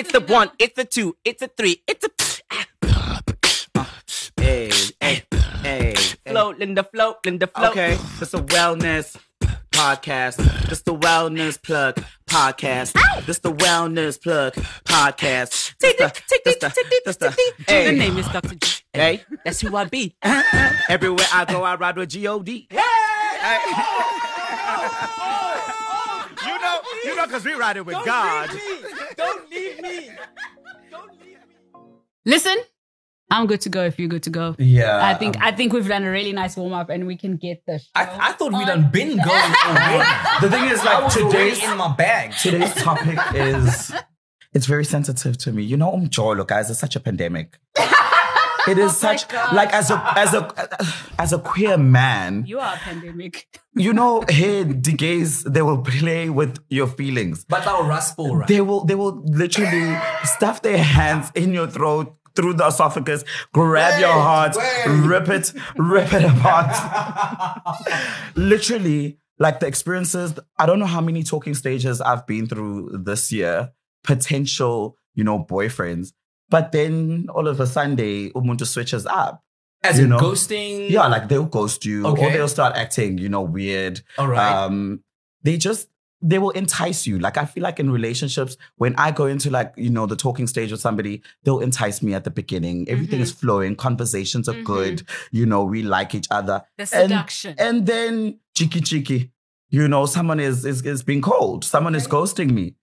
It's the one. It's the two. It's a three. It's a. Ah, ah, ah, uh, hey, eh, hey, hey. Float, Lindah, float, Lindah, float. Okay, it's a wellness podcast. This the wellness plug podcast. This the wellness plug podcast. This the, this the, this the, The hey, name is Dr. G. hey. That's who I be. Everywhere I go, I ride with G-O-D. You know, you know, because we ride it with God. Don't leave me. Don't leave me. Listen, I'm good to go if you're good to go. Yeah. I think I think we've done a really nice warm up and we can get the show. I, I thought we'd done been going already. The thing is, like, today's, in my bag. today's topic is, it's very sensitive to me. You know, umjolo, guys, it's such a pandemic. It is oh such, like, as a, as a, as a queer man, you are a pandemic. you know, hey, the gays, they will play with your feelings. But our rascal, right? They will, they will literally stuff their hands in your throat through the esophagus, grab your heart, rip it, rip it apart. literally, like the experiences. I don't know how many talking stages I've been through this year. Potential, you know, boyfriends. But then all of a Sunday, Umuntu switches up. As you in know. ghosting. Yeah, like they'll ghost you or they'll start acting, you know, weird. All right. Um, they just they will entice you. Like I feel like in relationships, when I go into like you know the talking stage with somebody, they'll entice me at the beginning. Everything is flowing, conversations are good. You know, we like each other. The And- seduction. And, then cheeky cheeky, you know, someone is is is being cold. Someone is ghosting me.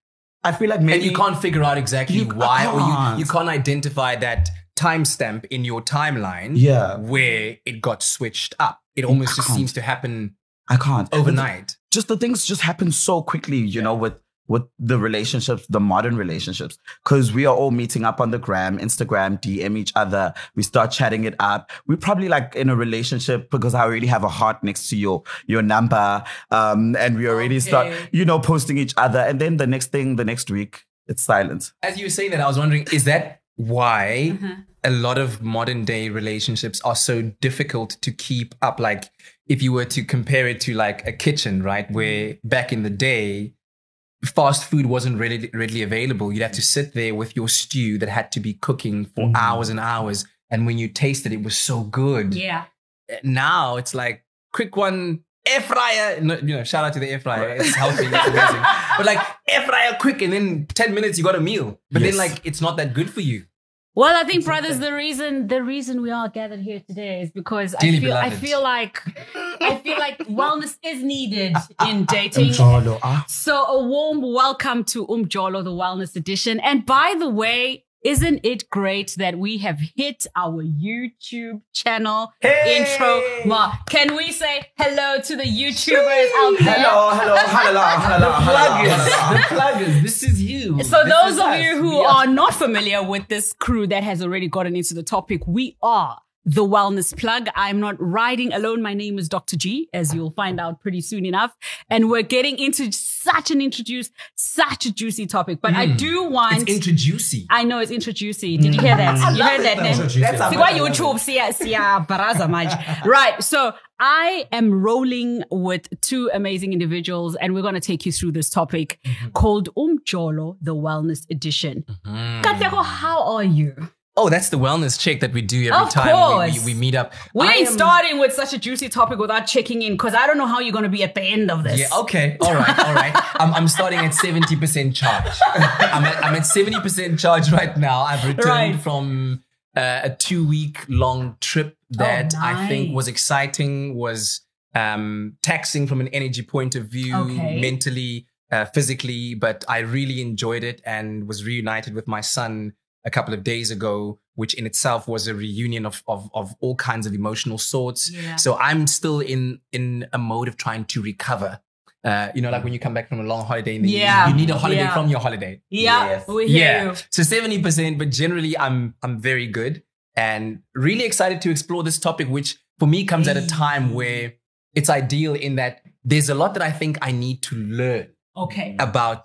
I feel like maybe and you can't figure out exactly You why, or you, you can't identify that timestamp in your timeline Yeah. where it got switched up. It almost just can't. seems to happen I can't overnight. just the things just happen so quickly, you know, with with the relationships, the modern relationships, because we are all meeting up on the gram, Instagram, DM each other. We start chatting it up. We're probably like in a relationship because I already have a heart next to your your number, um, and we already start, you know, posting each other. And then the next thing, the next week, it's silent. As you were saying that, I was wondering, is that why Mm-hmm. a lot of modern day relationships are so difficult to keep up? Like, if you were to compare it to like a kitchen, right? Where back in the day, fast food wasn't readily, readily available. You'd have to sit there with your stew that had to be cooking for mm-hmm. hours and hours. And when you tasted it, it was so good. yeah. Now it's like quick one air fryer. No, you know, shout out to the air fryer. It's healthy. It's amazing. But like air fryer quick, and then ten minutes you got a meal. But Yes. then like it's not that good for you. Well, I think, brothers, the reason the reason we are gathered here today is because I Dearly feel I feel like I feel like wellness is needed ah, ah, in ah, dating. Umjolo, ah. So a warm welcome to Umjolo, the Wellness Edition. And by the way, isn't it great that we have hit our YouTube channel intro mark? Can we say hello to the YouTubers out there? Hello, hello, hello, hello, hello. the pluggers. This is you. So This those of us. you who We are not familiar with this crew that has already gotten into the topic, we are the Wellness Plug. I'm not riding alone. My name is Dr. G, as you'll find out pretty soon enough. And we're getting into such an introduced, such a juicy topic. But I do want it's introducing. I know it's introducing. Did you hear that? You heard that? That's ne? what you said. See why YouTube siya siya baraza manje. Right. So I am rolling with two amazing individuals, and we're going to take you through this topic called Umjolo, the Wellness Edition. Katlego, how are you? Oh, that's the wellness check that we do every Of time we, we, we meet up. We I ain't am- starting with such a juicy topic without checking in because I don't know how you're going to be at the end of this. Yeah, okay. All right, all right. I'm, I'm starting at 70% charge. I'm at, I'm at 70% charge right now. I've returned Right. from uh, a two week long trip that I think was exciting, was um, taxing from an energy point of view, Okay. mentally, uh, physically, but I really enjoyed it and was reunited with my son a couple of days ago, which in itself was a reunion of, of, of all kinds of emotional sorts. Yeah. So I'm still in in a mode of trying to recover. Uh, you know, like when you come back from a long holiday and then you- Yeah. you, need a holiday Yeah. from your holiday. Yeah, Yes. we hear Yeah. you. So 70%, but generally I'm I'm very good and really excited to explore this topic, which for me comes at a time where it's ideal in that there's a lot that I think I need to learn Okay. about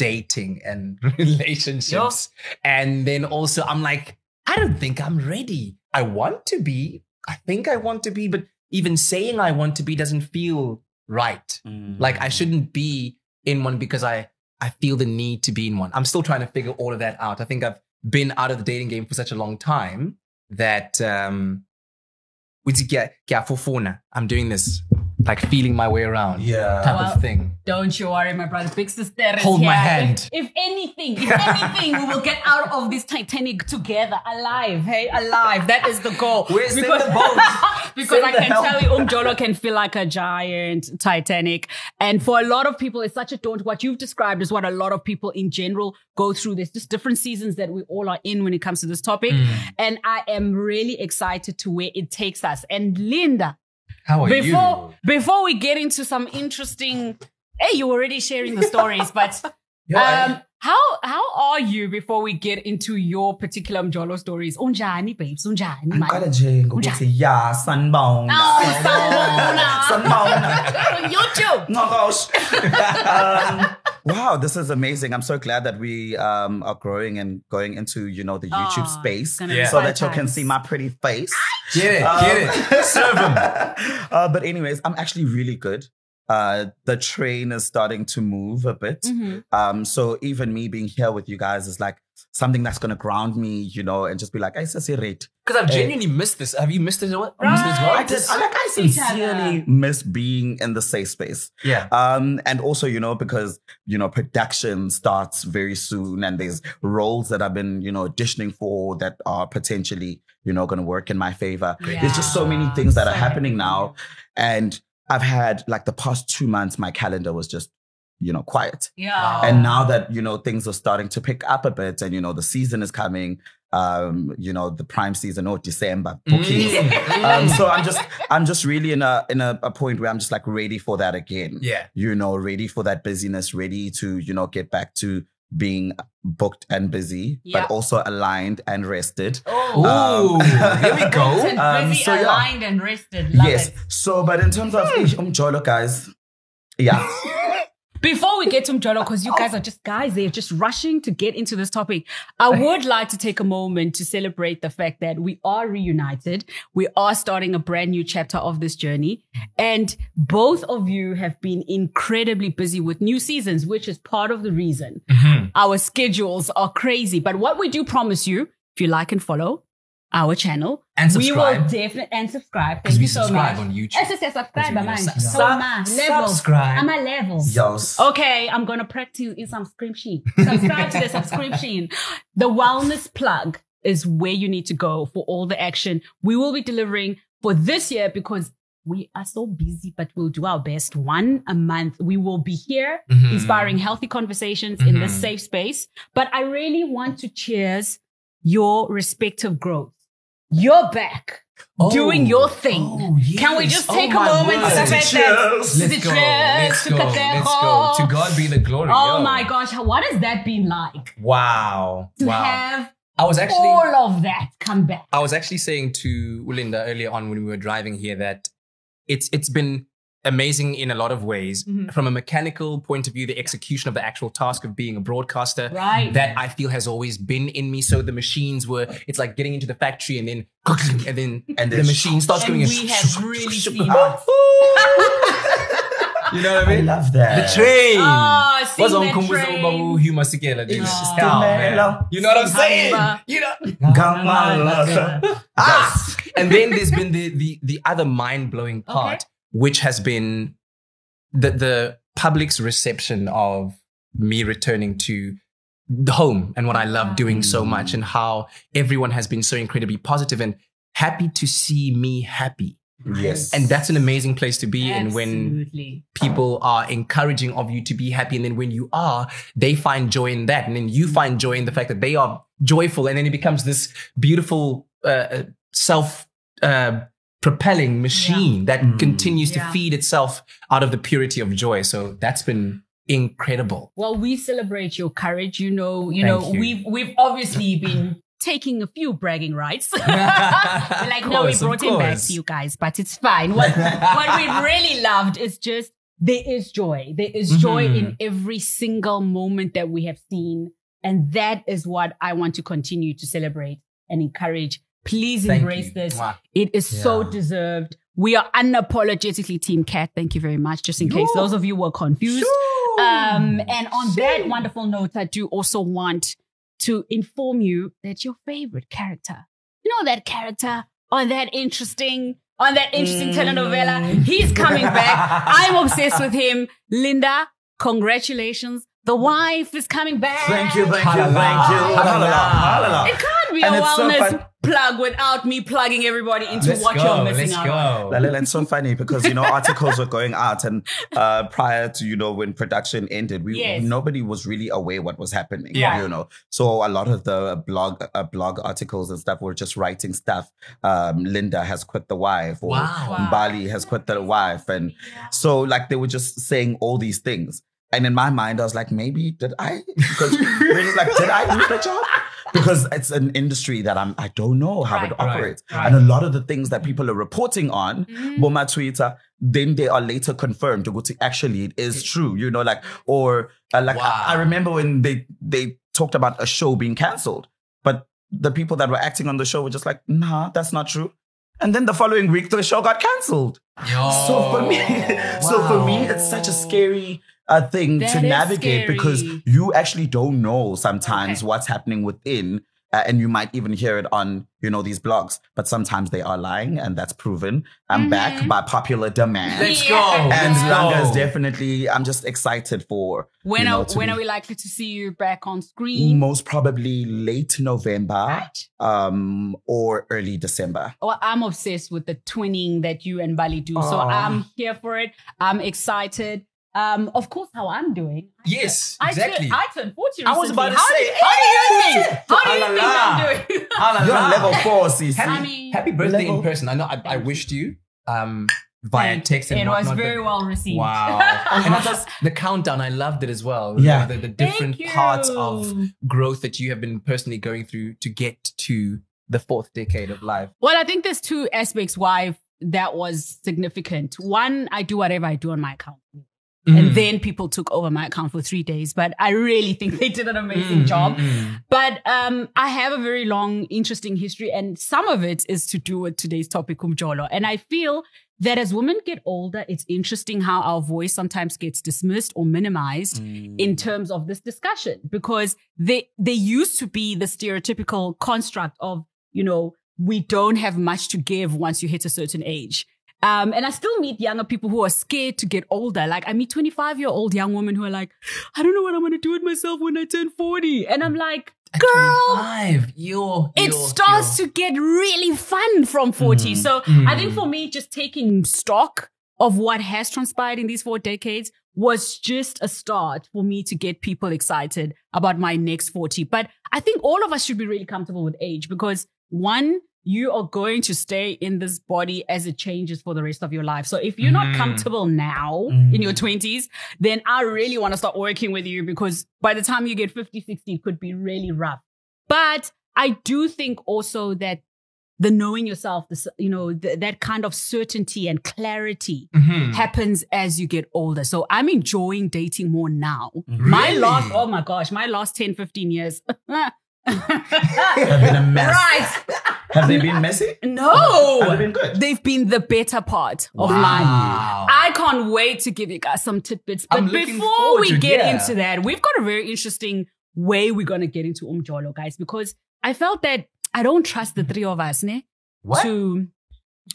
dating and relationships. And then also, I'm like, I don't think I'm ready. I want to be. I think I want to be, but even saying I want to be doesn't feel right. Mm. Like I shouldn't be in one because I I feel the need to be in one. I'm still trying to figure all of that out. I think I've been out of the dating game for such a long time that um I'm doing this like feeling my way around Yeah. type Well, of thing. Don't you worry, my brother. Big sister is Hold my hand. If, if anything, if anything, we will get out of this Titanic together, alive. Hey, alive. That is the goal. Where's in because, the boat? because Send I can help. tell you, Umjolo can feel like a giant Titanic. And for a lot of people, it's such a daunt. What you've described is what a lot of people in general go through. There's just different seasons that we all are in when it comes to this topic. Mm. And I am really excited to where it takes us. And Lindah, How are before before we get into some interesting hey you're already sharing the stories but um how how are you before we get into your particular mjolo stories unjani babes unjani? Ngiqale nje ngokuthi ya sanibonga. Oh, sanibona. Sanibonga. On youtube No gosh. um, wow, this is amazing. I'm so glad that we um, are growing and going into, you know, the YouTube Aw, space gonna so that you can see my pretty face. Get it, Um, get it. Serve him. uh, but anyways, I'm actually really good. Uh, the train is starting to move a bit. Mhm. Um, so even me being here with you guys is like something that's gonna ground me, you know, and just be like, I say rate. Because I've genuinely missed this. Have you missed it? as well? Missed it as well? I did. I like. I sincerely miss being in the safe space. Yeah. Um, and also, you know, because you know, production starts very soon, and there's roles that I've been, you know, auditioning for that are potentially, you know, going to work in my favor. There's just so many things that are happening now, and I've had like the past two months, my calendar was just, you know, quiet. yeah And now that you know things are starting to pick up a bit, and you know the season is coming, um, you know the prime season or December bookings. Mm. Um, so I'm just I'm just really in a in a, a point where I'm just like ready for that again. Yeah. You know, ready for that busyness, ready to, you know, get back to being booked and busy, Yeah. but also aligned and rested. oh Um, here we go. Booked and Um, so yeah. aligned and rested Love yes. it. So, but in terms of um, Jolo, guys, yeah. Before we get to Mjolo, because you guys are just guys, they're just rushing to get into this topic. I would like to take a moment to celebrate the fact that we are reunited. We are starting a brand new chapter of this journey. And both of you have been incredibly busy with new seasons, which is part of the reason mm-hmm. our schedules are crazy. But what we do promise you, if you like and follow our channel, And we will definitely and subscribe. Thank you so subscribe much. on YouTube. Yes, yes, yes, subscribe, man. sub- man, levels. subscribe. I'm a levels. Yos. Okay, I'm gonna practice in some subscription. Subscribe to the subscription. The wellness plug is where you need to go for all the action we will be delivering for this year because we are so busy, but we'll do our best. One a month. We will be here Mhm. inspiring healthy conversations in this Mhm. safe space. But I really want to cheers your respective growth. You're back. Oh. Doing your oh, thing. Oh, Can we yes. just Oh, take a moment word. to the fact that. Let's go. Let's go. Let's go. To God be the glory. Oh Yo. my gosh, what has that been like Wow. to wow. have I was actually all of that come back? I was actually saying to Ulinda earlier on when we were driving here that it's it's been amazing in a lot of ways. Mhm. From a mechanical point of view, the execution of the actual task of being a broadcaster. Right. That I feel has always been in me. So the machines were, it's like getting into the factory and then, and then, And the then- machine starts and going. we have really seen Ah, You know what I I mean? love that. The train. Oh, sing Was on that Kumbuzo train. Babu Huma Sikela, dude. It's Hell, the man. mellow. You know what I'm saying? You know. Gamalaka. Ah! and then there's been the the the other mind blowing part, which has been the the public's reception of me returning to the home and what I love doing so much, and how everyone has been so incredibly positive and happy to see me happy. Yes. And that's an amazing place to be. And when people are encouraging of you to be happy, and then when you are, they find joy in that, and then you find joy in the fact that they are joyful, and then it becomes this beautiful uh, self. Uh, propelling machine that Mm. continues Yeah. to feed itself out of the purity of joy so that's been incredible Well, we celebrate your courage. You know, you Thank know, you. we've we've obviously been taking a few bragging rights. Like, Of no, we brought him back to you guys, but it's fine. What what we really loved is just there is joy. There is joy Mhm. in every single moment that we have seen. And that is what I want to continue to celebrate and encourage. Please Thank embrace you. this. Mwah. It is so deserved. We are unapologetically Team Cat. Thank you very much. Just in case Yo. those of you were confused. Um, and on that wonderful note, I do also want to inform you that your favorite character, you know, that character on that interesting, on that interesting telenovela, he's coming back. I'm obsessed with him. Lindah, congratulations. The wife is coming back. Thank you, thank you, Halala. thank you. Halala. Halala. It can't be And a it's so wellness fun- plug without me plugging everybody into Let's what go. you're missing Let's out on. go. Lalela, it's so funny because you know articles were going out and uh, prior to you know when production ended, we Yes. nobody was really aware what was happening. Yeah. you know, so a lot of the blog uh, blog articles and stuff were just writing stuff. Um, Lindah has quit the wife, or Wow. Wow. Bali has quit the wife, and so like they were just saying all these things. And in my mind, I was like, maybe did I? Because we're just like, did I lose the job? Because it's an industry that I'm, I don't know how Right, it operates, right. and a lot of the things that people are reporting on, Mhm. Boma Twitter, then they are later confirmed to go to actually it is true, you know, like or uh, like Wow. I, I remember when they they talked about a show being cancelled, but the people that were acting on the show were just like, nah, that's not true. And then the following week, the show got cancelled. So for me, so for me, it's such a scary uh, thing That to is navigate because you actually don't know sometimes Okay. what's happening within. Uh, and you might even hear it on, you know, these blogs, but sometimes they are lying, and that's proven. I'm Mhm. back by popular demand. Let's go. and Let's Langa is definitely, I'm just excited for. When, you know, are, when be- are we likely to see you back on screen? Most probably late November Right. um, or early December. Well, I'm obsessed with the twinning that you and Bali do. So I'm here for it. I'm excited. Um, of course, how I'm doing. Yes, I exactly. Turned, I turned 40 I was about to how say, do, how do you think? hey, How do you think. I'm doing? Halala. You're on level four, CC. Happy, I mean, happy birthday level- in person. I know I, I wished you um, via And text and it was whatnot, very but- well received. Wow. and not just the countdown, I loved it as well. Yeah. The, the different parts of growth that you have been personally going through to get to the fourth decade of life. Well, I think there's two aspects why that was significant. One, I do whatever I do on my account. Mm. And then people took over my account for three days. But I really think they did an amazing Mm, job. mm, mm. But um, I have a very long, interesting history, and some of it is to do with today's topic, Umjolo. And I feel that as women get older, it's interesting how our voice sometimes gets dismissed or minimized in terms of this discussion because they they used to be the stereotypical construct of you know we don't have much to give once you hit a certain age. Um, and I still meet younger people who are scared to get older. Like I meet 25 year old young women who are like, I don't know what I'm going to do with myself when I turn 40. And I'm like, girl, 25, you're, it you're- starts you're- to get really fun from 40. Mm. So Mm. I think for me, just taking stock of what has transpired in these four decades was just a start for me to get people excited about my next 40. But I think all of us should be really comfortable with age because one, you are going to stay in this body as it changes for the rest of your life. So if you're not Mm. comfortable now Mm. in your 20s, then I really want to start working with you because by the time you get 50, 60, it could be really rough. But I do think also that the knowing yourself, the, you know, th- that kind of certainty and clarity Mhm. happens as you get older. So I'm enjoying dating more now. My last, oh my gosh, my last 10, 15 years. Have been a mess. right. Have they been messy? No. Have they been good? They've been the better part of mine. Wow. I can't wait to give you guys some tidbits. But I'm before we get yeah. into that, we've got a very interesting way we're going to get into Umjolo, guys, because I felt that I don't trust the three of us ne, What? to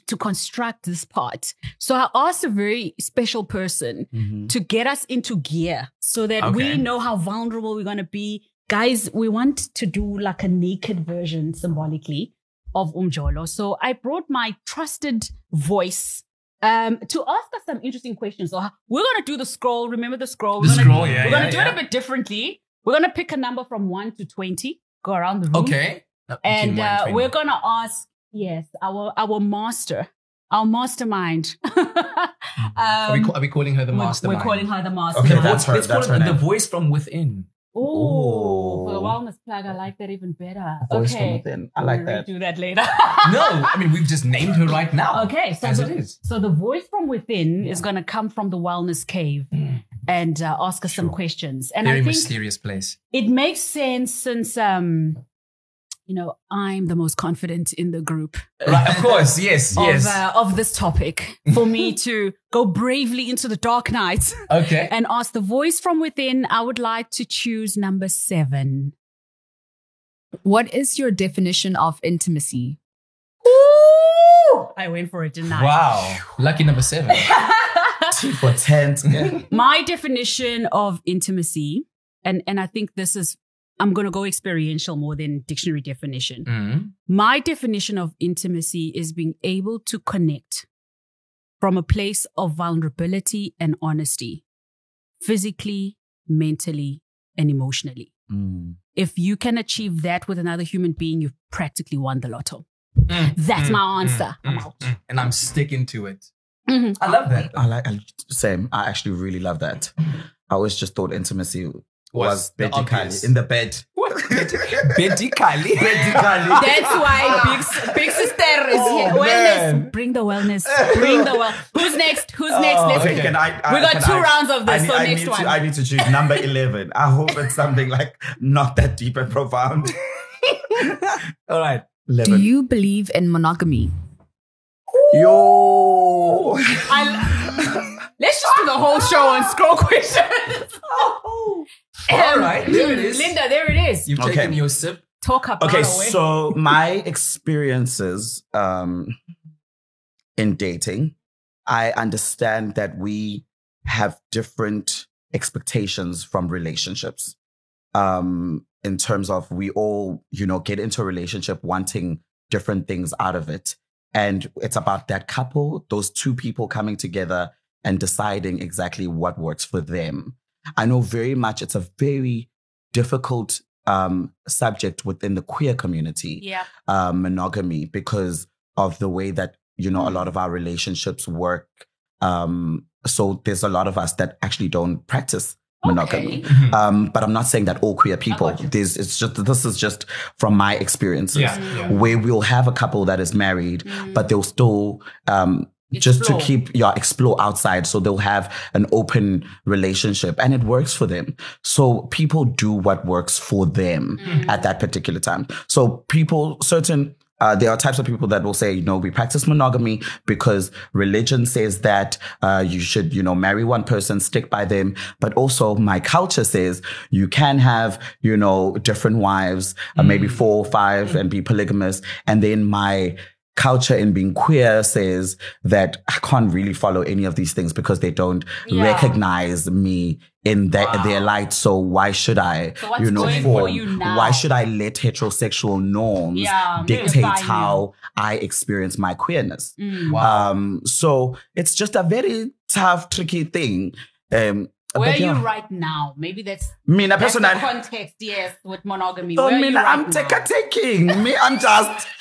to construct this part. So I asked a very special person Mhm. to get us into gear so that we know how vulnerable we're going to be. Guys, we want to do like a naked version symbolically of Umjolo. So I brought my trusted voice um, to ask us some interesting questions. So we're going to do the scroll. Remember the scroll? The We're gonna, scroll, yeah, We're going to yeah, do it a bit differently. We're going to pick a number from 1 to 20, go around the room. Okay. Uh, And uh, we're going to ask, yes, our, our master, our mastermind. are, we, Um, are we calling her the we're- mastermind? We're calling her the mastermind. Okay, that's her. Let's That's it her the name. voice from within. Oh, for the wellness plug, I like that even better. Voice okay. within. I like that. Do that later. No, I mean we've just named her right now. Okay, so As the, it is. so the voice from within is going to come from the wellness cave and uh, ask us some questions. And Very I think mysterious place. it makes sense since um you know, I'm the most confident in the group Right, of course, yes, yes. of, uh, of this topic for me to go bravely into the dark night okay. and ask the voice from within. I would like to choose number seven. What is your definition of intimacy? Ooh, I went for it tonight. Wow. Lucky number seven. T for tent. My definition of intimacy, and, and I think this is, I'm going to go experiential more than dictionary definition. Mhm. My definition of intimacy is being able to connect from a place of vulnerability and honesty, physically, mentally, and emotionally. Mm. If you can achieve that with another human being, you've practically won the lotto. Mm, That's mm, my answer. mm, I'm mm, out. mm. And I'm sticking to it. Mhm. I love that. I like I, same. I actually really love that. I always just thought intimacy was, Was the Betty obvious. In the bed. Betty Kylie. Betty Kylie. That's why ah. Big, Big Sister is Oh, here. man. Wellness. Bring the wellness. Bring the well. Who's next? Who's next? Oh, Let's okay, go. can I, I, We got can two I- rounds of this, I need, so I next need one. To, I need to choose number 11. I hope it's something like not that deep and profound. All right. 11. Do you believe in monogamy? Yo. I, let's just do the whole show on scroll questions. All right. There it is. Lindah, there it is. You've Okay. taken your sip. Talk about Okay, away. so my experiences um, in dating, I understand that we have different expectations from relationships. Um, in terms of we all, you know, get into a relationship wanting different things out of it. And it's about that couple, those two people coming together and deciding exactly what works for them. I know very much it's a very difficult um, subject within the queer community, yeah. um, monogamy, because of the way that, you know, a lot of our relationships work. Um, so there's a lot of us that actually don't practice monogamy. Okay. Um, but I'm not saying that all queer people. got you. There's, it's just this is just from my experiences, Yeah, yeah. where we'll have a couple that is married, but they'll still um, just to keep yeah explore outside, so they'll have an open relationship, and it works for them. So people do what works for them at that particular time. So people certain. Uh, there are types of people that will say, you know, we practice monogamy because religion says that uh, you should, you know, marry one person, stick by them. But also, my culture says you can have, you know, different wives, uh, maybe four or five, and be polygamous. And then my culture in being queer says that I can't really follow any of these things because they don't Yeah. recognize me in their, Wow. their light. So why should I, So what's you know, going for form? you now? why should I let heterosexual norms Yeah, dictate define you. how I experience my queerness? Mm. Wow. Um, so it's just a very tough, tricky thing. Um, Where but are you right now? Maybe that's, Me, in a that's person the context, yes, with monogamy. Oh, Where are you right I'm now? take taking. Me, I'm just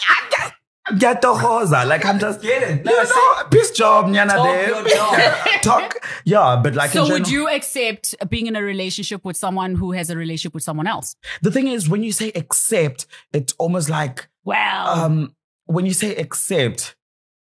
get the hosa. Like I'm just Get it. You know, peace job, nyana Talk your job. Talk, yeah, but like So in would general- you accept being in a relationship with someone who has a relationship with someone else? the thing is, when you say accept, it's almost like Well, um when you say accept,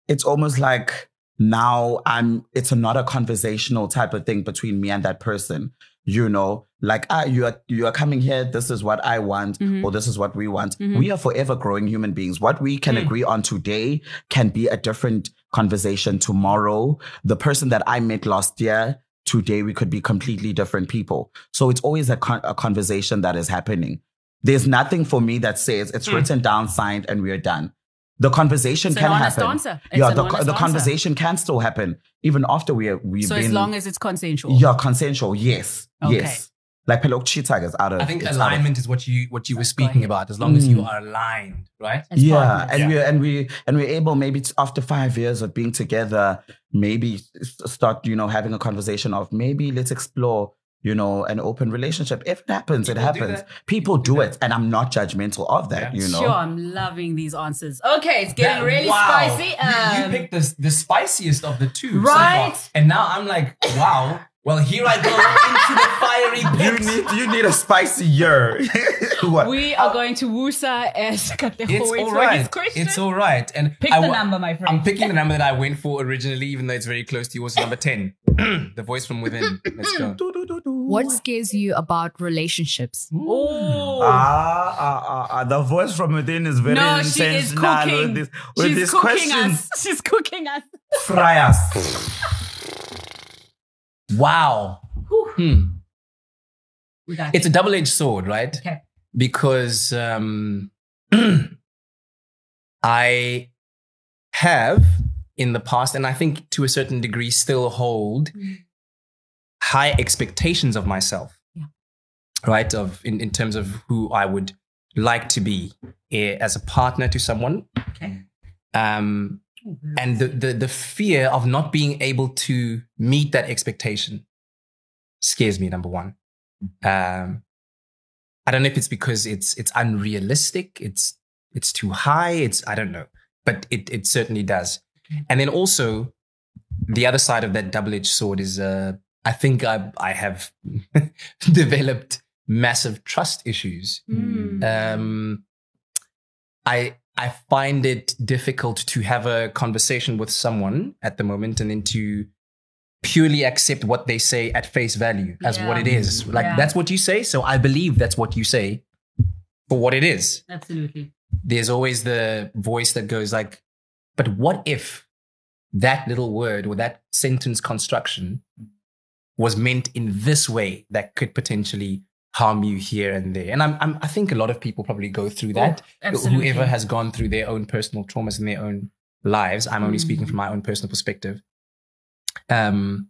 it's almost like now I'm it's not a conversational type of thing between me and that person. You know, like ah, you are you are coming here, this is what I want, Mhm. or this is what we want. Mhm. We are forever growing human beings. What we can Mm. agree on today can be a different conversation tomorrow. The person that I met last year, today we could be completely different people. So it's always a, con- a conversation that is happening. There's nothing for me that says it's Mm. written down, signed, and we're done. The conversation it's can happen. answer. Yeah, the, the answer. conversation can still happen even after we we've So been. as long as it's consensual. yeah, consensual. Yes, Okay. yes. Like Pelok Cheetah is out of. I think it's out of- alignment is what you what you were speaking about. As long as you Mm. are aligned, right? as yeah, partners. and Yeah. we and we and we're able maybe to, after five years of being together, maybe start you know having a conversation of maybe let's explore you know an open relationship. If it happens, it People do happens. that. People People do do it, and I'm not judgmental of that. Yeah. You know, Sure, I'm loving these answers. Okay, it's getting That- really wow. spicy. You- you, Um, picked the, the spiciest of the two. so Right. far. and now I'm like, wow. Well, here I go into the fiery you pit. need you need a spicy year. what? we are going to Woosa as Katlego It's waits all for his It's all right. And Pick I, the number, my friend. I'm picking the number that I went for originally, even though it's very close to yours, number 10. the voice from within. Let's go. Do, do, do, do. What scares you about relationships? Oh. Ah, ah, ah, ah, the voice from within is very no, she is intentional cooking. with this, with She's this cooking question. us. She's cooking us. Fry us. Wow. Hmm. It's a double edged sword, right? Okay. Because um, I have in the past, and I think to a certain degree still hold high expectations of myself, Yeah. right? Of in, in terms of who I would like to be eh, as a partner to someone. Okay. Um, and the, the the fear of not being able to meet that expectation scares me number one. Um i don't know if it's because it's it's unrealistic it's it's too high it's i don't know but it it certainly does. And then also the other side of that double-edged sword is uh i think i i have developed massive trust issues. Mm. um, I I find it difficult to have a conversation with someone at the moment and then to purely accept what they say at face value as what it is. Like Yeah. that's what you say, so I believe that's what you say for what it is. Absolutely. There's always the voice that goes like, but what if that little word or that sentence construction was meant in this way that could potentially harm you here and there. And I'm, I'm I think a lot of people probably go through that. Oh. Whoever has gone through their own personal traumas in their own lives. I'm only speaking Mm. from my own personal perspective. Um,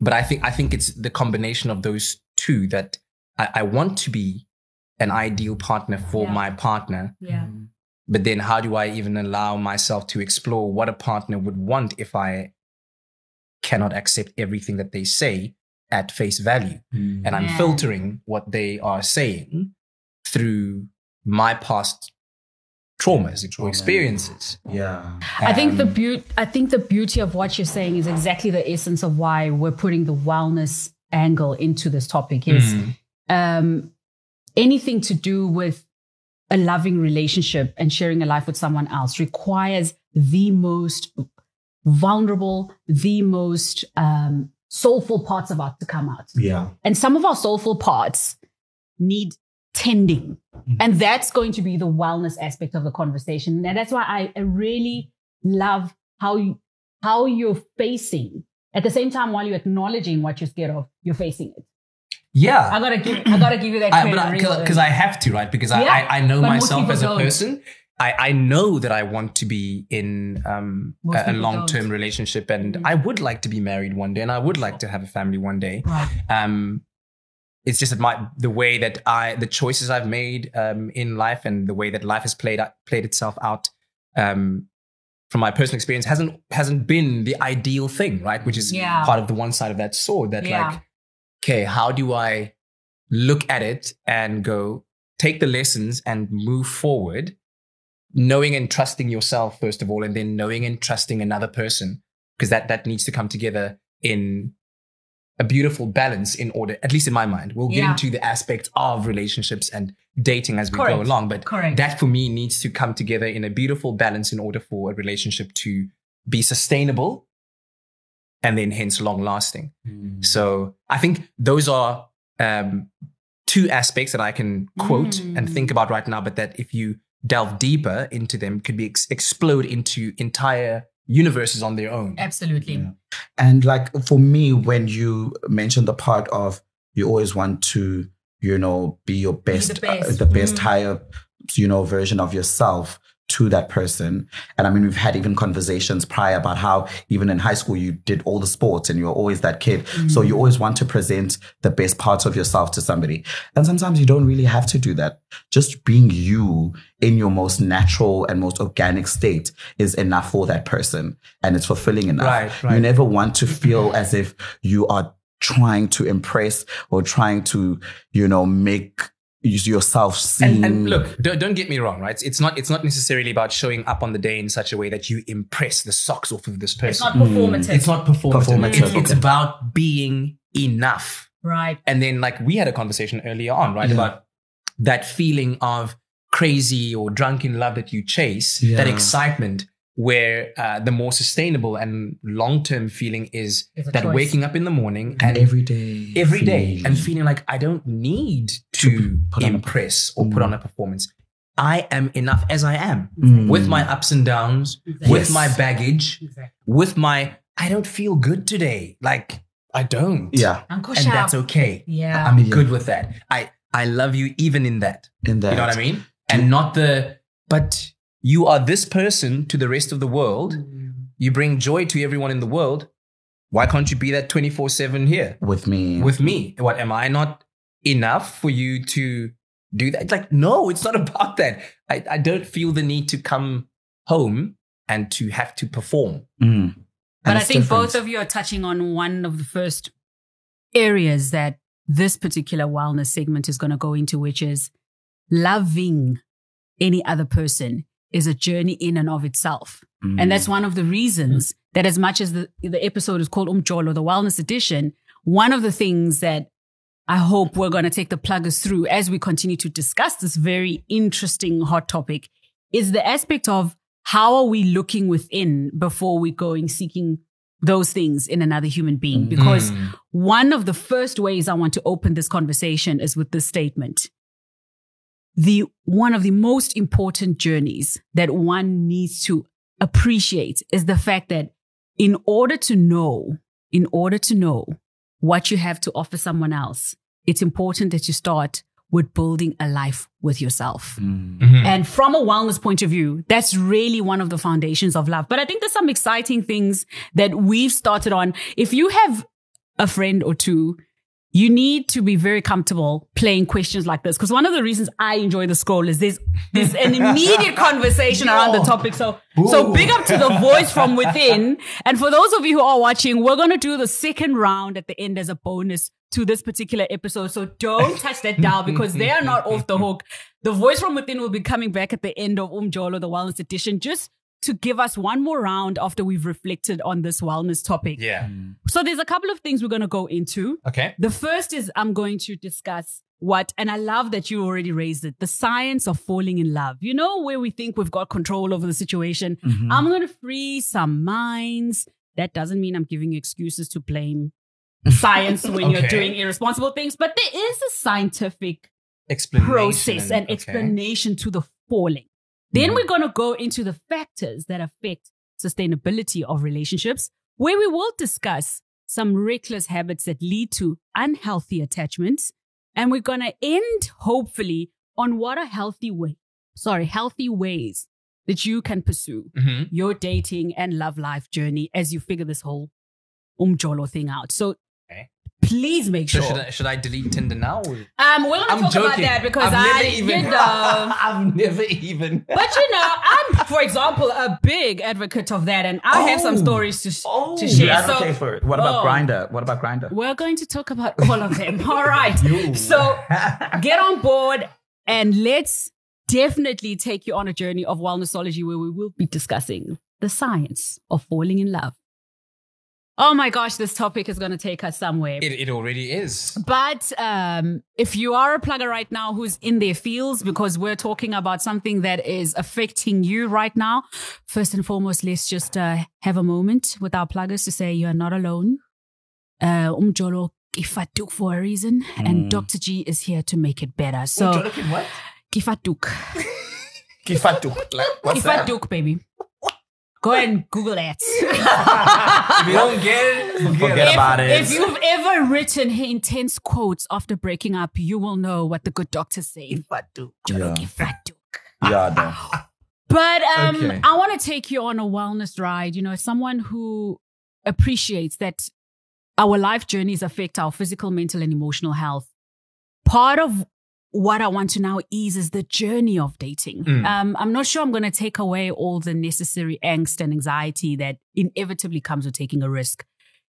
but I think I think it's the combination of those two that I, I want to be an ideal partner for Yeah. my partner. Yeah. But then how do I even allow myself to explore what a partner would want if I cannot accept everything that they say at face value? And I'm Yeah. filtering what they are saying through my past traumas or Trauma. experiences. Yeah. I think the beauty. I think the beauty of what you're saying is exactly the essence of why we're putting the wellness angle into this topic. Is Mm. um, anything to do with a loving relationship and sharing a life with someone else requires the most vulnerable, the most um, soulful parts of us to come out. Yeah. And some of our soulful parts need tending. Mm-hmm. And that's going to be the wellness aspect of the conversation. And that's why I I really love how you, how you're facing at the same time while you're acknowledging what you're scared of, you're facing it. Yeah, I gotta give I gotta give you that Because I, have to, right? Because I, Yeah, I, I know myself as a don't. person. I, I know that I want to be in um, a, a long term relationship and Mm. I would like to be married one day and I would like to have a family one day. Right. um it's just that my the way that i the choices i've made um in life and the way that life has played played itself out um from my personal experience hasn't hasn't been the ideal thing right which is Yeah. part of the one side of that sword that Yeah. like okay how do i look at it and go take the lessons and move forward knowing and trusting yourself first of all and then knowing and trusting another person because that that needs to come together in a beautiful balance in order at least in my mind we'll get Yeah. into the aspects of relationships and dating as we Correct. go along but Correct. that for me needs to come together in a beautiful balance in order for a relationship to be sustainable and then hence long lasting so I think those are um, two aspects that I can quote and think about right now, but that if you delve deeper into them, could be ex- explode into entire universes on their own. Absolutely. And like for me, when you mentioned the part of you always want to, you know, be your best, best. Uh, the best Mhm. higher, you know, version of yourself to that person. And I mean, we've had even conversations prior about how even in high school you did all the sports and you were always that kid. So mm. you always want to present the best parts of yourself to somebody. And sometimes you don't really have to do that. Just being you in your most natural and most organic state is enough for that person. And it's fulfilling enough. Right, You never want to mm-hmm. feel as if you are trying to impress or trying to, you know, make yourself seem. And, and look, don't, don't get me wrong, right? It's not it's not necessarily about showing up on the day in such a way that you impress the socks off of this person. It's not performative. It's not performative. Performative, It's, it's about being enough. right. And then, like, we had a conversation earlier on, right? Yeah. About that feeling of crazy or drunk in love that you chase, Yeah. that excitement. where uh, the more sustainable and long term feeling is that choice. waking up in the morning and every day. every day feeling. and feeling like I don't need to put on a impress or put on a performance. I am enough as I am Mm. with my ups and downs, with Yes. my baggage, Exactly. with my I don't feel good today. Like I don't. Yeah, Uncle And that's okay. Yeah. I'm Yeah. good with that. I I love you even in that. in that. You know what I mean? And not the but you are this person to the rest of the world. You bring joy to everyone in the world. Why can't you be that 24/7 here? With me. with me. What am I not enough for you to do that? Like, no, it's not about that. I, I don't feel the need to come home and to have to perform. Mm. But I think different. both of you are touching on one of the first areas that this particular wellness segment is going to go into, which is loving any other person is a journey in and of itself. Mm. And that's one of the reasons that as much as the, the episode is called Umjolo, the wellness edition, one of the things that I hope we're going to take the pluggers through as we continue to discuss this very interesting hot topic is the aspect of how are we looking within before we going seeking those things in another human being? Because Mm. one of the first ways I want to open this conversation is with this statement. The one of the most important journeys that one needs to appreciate is the fact that in order to know, in order to know what you have to offer someone else, it's important that you start with building a life with yourself. Mm. And from a wellness point of view, that's really one of the foundations of love. But I think there's some exciting things that we've started on. If you have a friend or two, you need to be very comfortable playing questions like this. Because one of the reasons I enjoy the scroll is there's, there's an immediate conversation around the topic. So, so big up to the voice from within. And for those of you who are watching, we're going to do the second round at the end as a bonus to this particular episode. So don't touch that dial because they are not off the hook. The voice from within will be coming back at the end of Umjolo, the wellness edition, just to give us one more round after we've reflected on this wellness topic. Yeah. So there's a couple of things we're going to go into. Okay. The first is I'm going to discuss what, and I love that you already raised it, the science of falling in love. You know, where we think we've got control over the situation. Mhm. I'm going to free some minds. That doesn't mean I'm giving you excuses to blame science when you're doing irresponsible things, but there is a scientific Explanation. process and okay. explanation to the falling. Then Mhm. we're going to go into the factors that affect sustainability of relationships, where we will discuss some reckless habits that lead to unhealthy attachments. And we're going to end, hopefully, on what are healthy way, sorry, healthy ways that you can pursue Mhm. your dating and love life journey as you figure this whole umjolo thing out. So. Please make So sure. should I, should I delete Tinder now? or- um, we're going to I'm talk joking. about that because I've I, even, you know, I've never even. but you know, I'm, for example, a big advocate of that, and I have some Oh. stories to, Oh, to you share. advocate So for it. What about Oh. Grindr? What about Grindr? we're going to talk about all of them. All right. So get on board and let's definitely take you on a journey of wellnessology where we will be discussing the science of falling in love. Oh my gosh, this topic is going to take us somewhere. It, it already is. But um, if you are a plugger right now who's in their fields, because we're talking about something that is affecting you right now, first and foremost, let's just uh, have a moment with our pluggers to say you are not alone. Uh, Umjolo Kifatuk for a reason, and Mm. Dr. G is here to make it better. So what? Kifatuk, Kifatuk. Like, what's that? Kifatuk, baby. Go ahead and Google that. If you don't get it, forget, Forget it. about it. If you've ever written intense quotes after breaking up, you will know what the good doctors say. Kifatuk. Jolo Yeah. Kifatuk. Yeah, though. But um, Okay. I want to take you on a wellness ride. You know, someone who appreciates that our life journeys affect our physical, mental, and emotional health. Part of what I want to now ease is the journey of dating. Mm. Um, I'm not sure I'm going to take away all the necessary angst and anxiety that inevitably comes with taking a risk.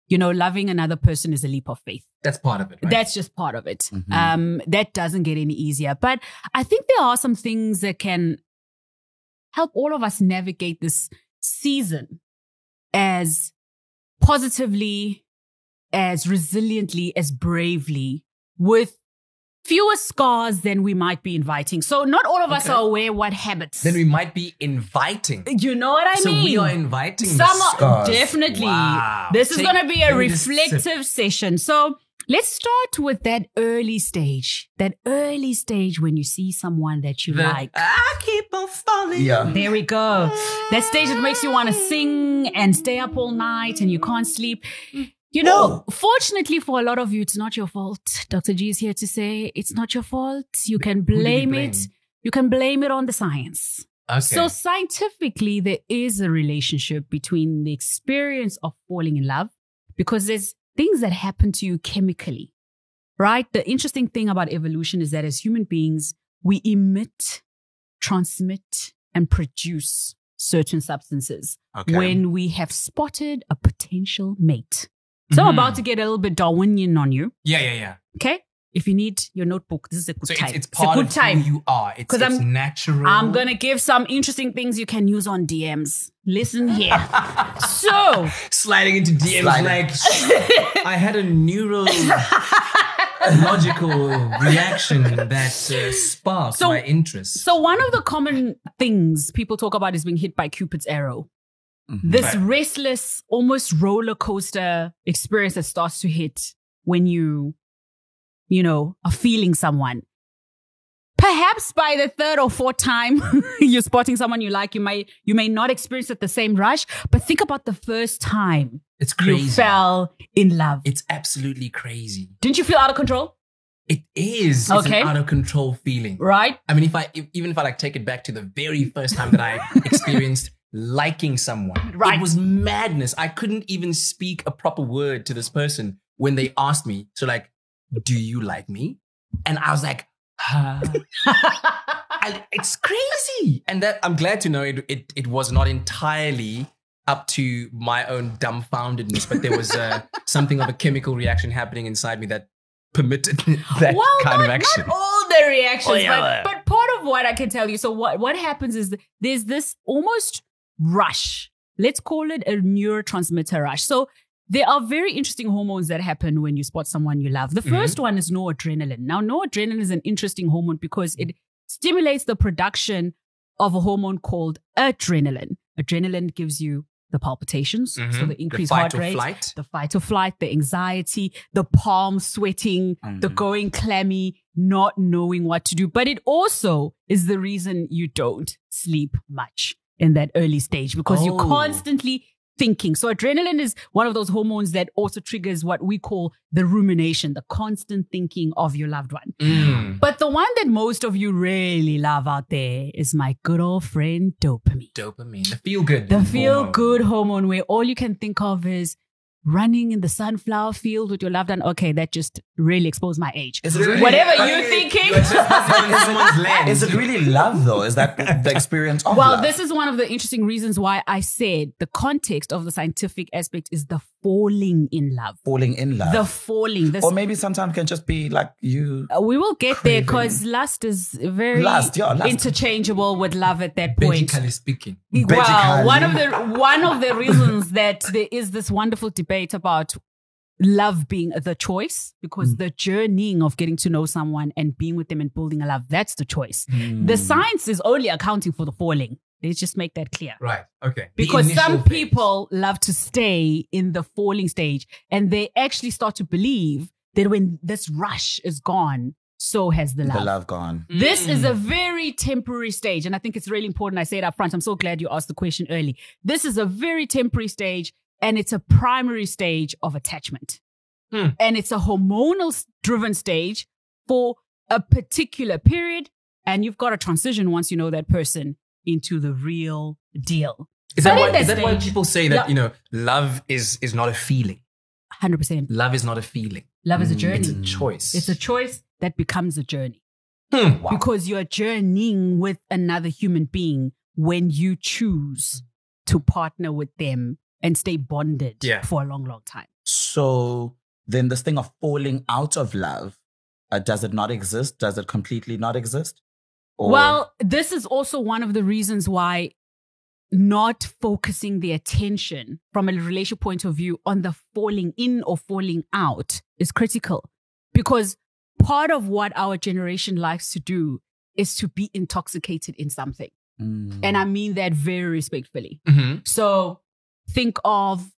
You know, loving another person is a leap of faith. That's part of it. Right? That's just part of it. Mhm. Um, that doesn't get any easier. But I think there are some things that can help all of us navigate this season as positively, as resiliently, as bravely with fewer scars than we might be inviting. So not all of us are aware what habits. Then we might be inviting. you know what I so mean? we are inviting Some the are definitely. Wow. This is going to be a let me just sip. reflective session. So let's start with that early stage. That early stage when you see someone that you The- like. I keep on falling. Yeah. There we go. That stage that makes you want to sing and stay up all night and you can't sleep. You know, oh. fortunately for a lot of you, it's not your fault. Dr. G is here to say it's not your fault. You can Who do we blame blame? it. You can blame it on the science. Okay. So scientifically, there is a relationship between the experience of falling in love because there's things that happen to you chemically, right? The interesting thing about evolution is that as human beings, we emit, transmit, and produce certain substances Okay. when we have spotted a potential mate. So I'm Mhm. about to get a little bit Darwinian on you. yeah, yeah, yeah. Okay. If you need your notebook, this is a good So time. it's, it's a part good of time. who you are. It's, 'Cause it's I'm- natural. I'm going to give some interesting things you can use on DMs. Listen here. so, sliding into DMs Sliding. like I had a neural logical reaction that uh, sparked So- my interest. so one of the common things people talk about is being hit by Cupid's arrow. Mm-hmm. This Right. restless, almost roller coaster experience that starts to hit when you, you know, are feeling someone. Perhaps by the third or fourth time you're spotting someone you like, you may you may not experience it the same rush. But think about the first time it's crazy. you fell in love. it's absolutely crazy. Didn't you feel out of control? It is. It's Okay. an out of control feeling. Right? I mean, if I if, even if I like take it back to the very first time that I experienced liking someone, Right. it was madness. I couldn't even speak a proper word to this person when they asked me, "So, like, do you like me?" And I was like, huh. I, "It's crazy." And that I'm glad to know it, it. It was not entirely up to my own dumbfoundedness, but there was uh, something of a chemical reaction happening inside me that permitted that well, kind not, of action. not all the reactions, Oh, yeah. but, but part of what I can tell you. So what, what happens is there's this almost rush. Let's call it a neurotransmitter rush. So there are very interesting hormones that happen when you spot someone you love. The 1st one is noradrenaline. Now, noradrenaline is an interesting hormone because it stimulates the production of a hormone called adrenaline. Adrenaline gives you the palpitations, so Mhm. the increased fight heart rate, flight. the fight or flight, the anxiety, the palm sweating, the Mhm. going clammy, not knowing what to do. But it also is the reason you don't sleep much in that early stage because you're Oh. constantly thinking. So adrenaline is one of those hormones that also triggers what we call the rumination, the constant thinking of your loved one. Mm. But the one that most of you really love out there is my good old friend dopamine. Dopamine, the feel good. The feel good hormone where all you can think of is running in the sunflower field with your loved one. Okay, that just really exposed my age. Is it really- Whatever you're you- thinking. You're trespassing on someone's land. Is it really love though? Is that the experience of Well, love? this is one of the interesting reasons why I said the context of the scientific aspect is the falling in love. falling in love. The falling. This, or maybe sometimes can just be like you. uh, we will get there because lust is very Lust, yeah, lust. interchangeable with love at that point. Basically speaking. Well, Basically. one of the one of the reasons that there is this wonderful debate about love being the choice because mm. the journeying of getting to know someone and being with them and building a love that's the choice. The mm. science is only accounting for the falling. Let's just make that clear. Right. Okay. Because some phase. people love to stay in the falling stage and they actually start to believe that when this rush is gone, so has the love. the love gone. This is a mm. very temporary stage. And I think it's really important. I say it up front. I'm so glad you asked the question early. This is a very temporary stage and it's a primary stage of attachment. Hmm. And it's a hormonal driven stage for a particular period. And you've got to transition once you know that person into the real deal. Is that, why, that is that why people say that, you know, love is is not a feeling? 100%. Love is not a feeling. Love is a Mm, journey. It's a choice. It's a choice that becomes a journey. Hmm. because you're journeying with another human being when you choose to partner with them and stay bonded Yeah. for a long, long time. So then this thing of falling out of love, uh, does it not exist? Does it completely not exist? Or- Well, this is also one of the reasons why not focusing the attention from a relationship point of view on the falling in or falling out is critical because part of what our generation likes to do is to be intoxicated in something. Mm. And I mean that very respectfully. Mhm. So think of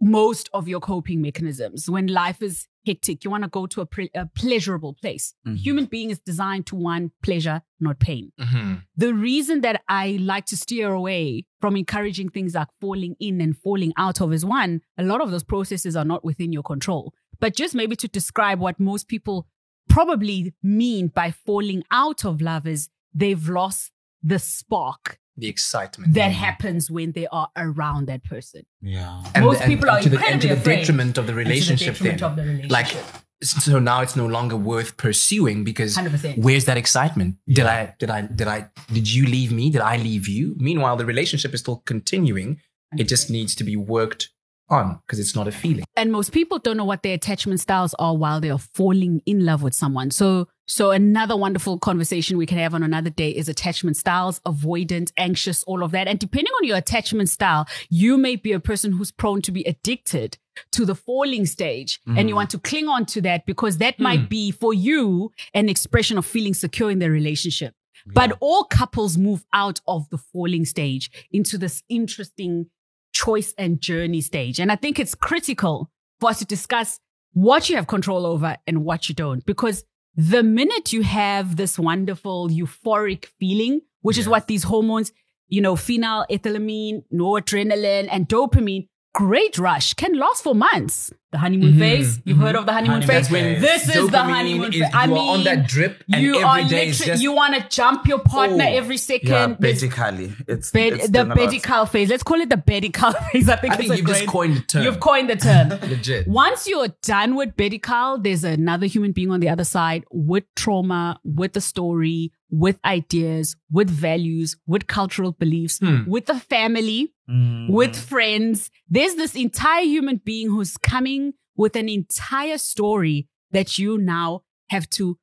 most of your coping mechanisms when life is hectic. You want to go to a, pre- a pleasurable place. Mhm. Human being is designed to want pleasure, not pain. Mhm. The reason that I like to steer away from encouraging things like falling in and falling out of is one, a lot of those processes are not within your control. But just maybe to describe what most people probably mean by falling out of love is they've lost the spark The excitement. that mm. happens when they are around that person. yeah. And Most the- and- people are and to the, and to the detriment of the And to the relationship. detriment then. of the relationship. Like, so now it's no longer worth pursuing because 100%. where's that excitement? Did I, did I, did I, did you leave me? Did I leave you? Meanwhile, the relationship is still continuing. It just needs to be worked on because it's not a feeling. and most people don't know what their attachment styles are while they are falling in love with someone. So, so another wonderful conversation we can have on another day is attachment styles, avoidant, anxious, all of that. And depending on your attachment style, you may be a person who's prone to be addicted to the falling stage and you mm. want to cling on to that because that hmm. might be for you an expression of feeling secure in the relationship. But all couples move out of the falling stage into this interesting choice and journey stage. And I think it's critical for us to discuss what you have control over and what you don't. Because the minute you have this wonderful euphoric feeling, which is what these hormones, you know, phenylethylamine, noradrenaline, and dopamine, great rush can last for months. The honeymoon phase, you've heard of the honeymoon, Honeymoon phase. phase. This is the honeymoon phase. I mean, on that drip and you every are literally, just- you want to jump your partner Oh. every second. Yeah, basically, it's, Bed, it's the bedical phase. Let's call it the bedical phase. I think, I think you've just coined the term. You've coined the term. Legit. Once you're done with bedical, there's another human being on the other side with trauma, with the story, with ideas, with values, with cultural beliefs, Hmm. with the family, Mm. with friends. There's this entire human being who's coming with an entire story that you now have to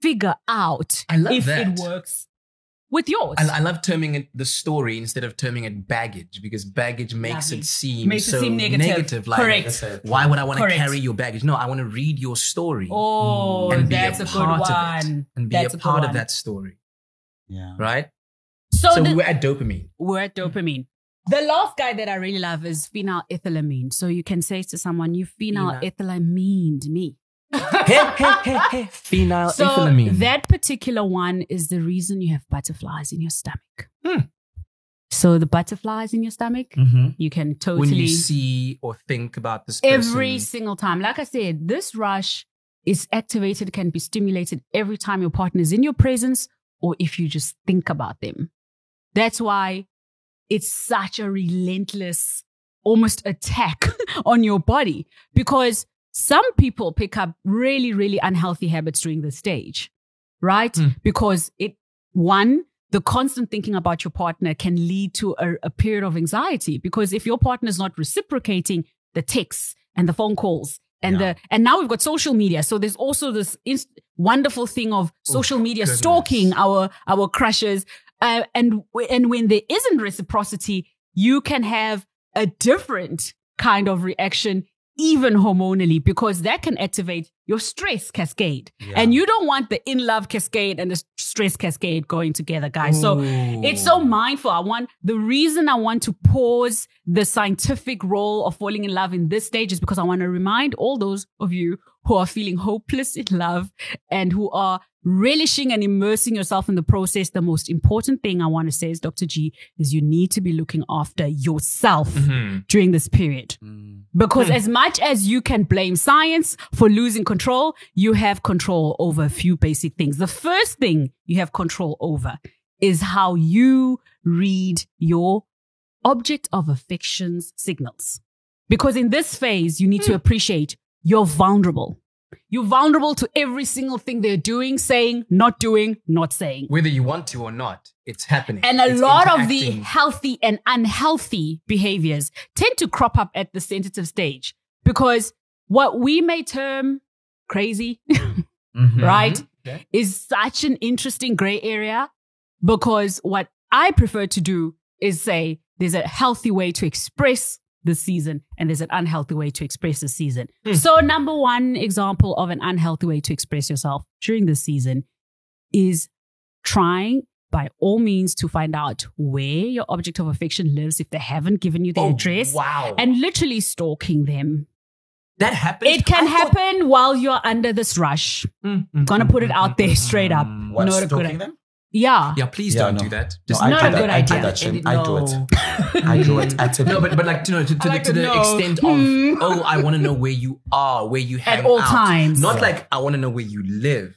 figure out I love if that. it works with yours. I, I love terming it the story instead of terming it baggage because baggage makes Lovely. it seem Makes it seem negative. Like, Correct. why would I want to carry your baggage? No, I want to read your story oh, mm. and be that's a a, good part of it one. and be That's a good part of one. that story, Yeah. right? So, So, the- we're at dopamine. we're at dopamine. The last guy that I really love is phenylethylamine. So you can say to someone, you phenylethylamine me. hey, hey, hey, hey. Phenyl So that particular one is the reason you have butterflies in your stomach. Hmm. So the butterflies in your stomach, Mm-hmm. you can totally when you see or think about this person. every single time. Like I said, this rush is activated, can be stimulated every time your partner is in your presence or if you just think about them. That's why it's such a relentless, almost attack on your body because some people pick up really, really unhealthy habits during this stage, right? Hmm. Because it, one, the constant thinking about your partner can lead to a, a period of anxiety because if your partner is not reciprocating the texts and the phone calls and Yeah. the and now we've got social media so there's also this inst- wonderful thing of social media goodness. stalking our our crushes uh, and and when there isn't reciprocity you can have a different kind of reaction even hormonally because that can activate your stress cascade. And you don't want the in love cascade and the stress cascade going together guys. So it's so mindful. I want the reason I want to pause the scientific role of falling in love in this stage is because I want to remind all those of you who are feeling hopeless in love and who are relishing and immersing yourself in the process. The most important thing I want to say is, Dr. G, is you need to be looking after yourself Mhm. during this period. Mm. Because hmm. as much as you can blame science for losing control, you have control over a few basic things. The first thing you have control over is how you read your object of affection's signals. Because in this phase, you need to hmm. appreciate you're vulnerable. You're vulnerable to every single thing they're doing, saying, not doing, not saying. Whether you want to or not, it's happening. And a It's lot of the healthy and unhealthy behaviors tend to crop up at the sensitive stage because what we may term crazy, Mm-hmm. right, Okay. is such an interesting gray area because what I prefer to do is say there's a healthy way to express this season and there's an unhealthy way to express this season. So, number one example of an unhealthy way to express yourself during this season is trying by all means to find out where your object of affection lives if they haven't given you their Oh, address wow. and literally stalking them. that happens. It can I thought- happen while you're under this rush. Mm, mm, Gonna mm, put it mm, out mm, there mm, straight up. mm. What, Not a good stalking them? Yeah. Yeah, please Yeah, don't no. do that. No, Just I Not do a that. good I do idea. that shit. Edit- I do it. I do it. Actively. No, but but like you know to, to, like the, to to the know. extent of Hmm. oh I want to know where you are, where you hang At all out. times. Not Yeah. like I want to know where you live.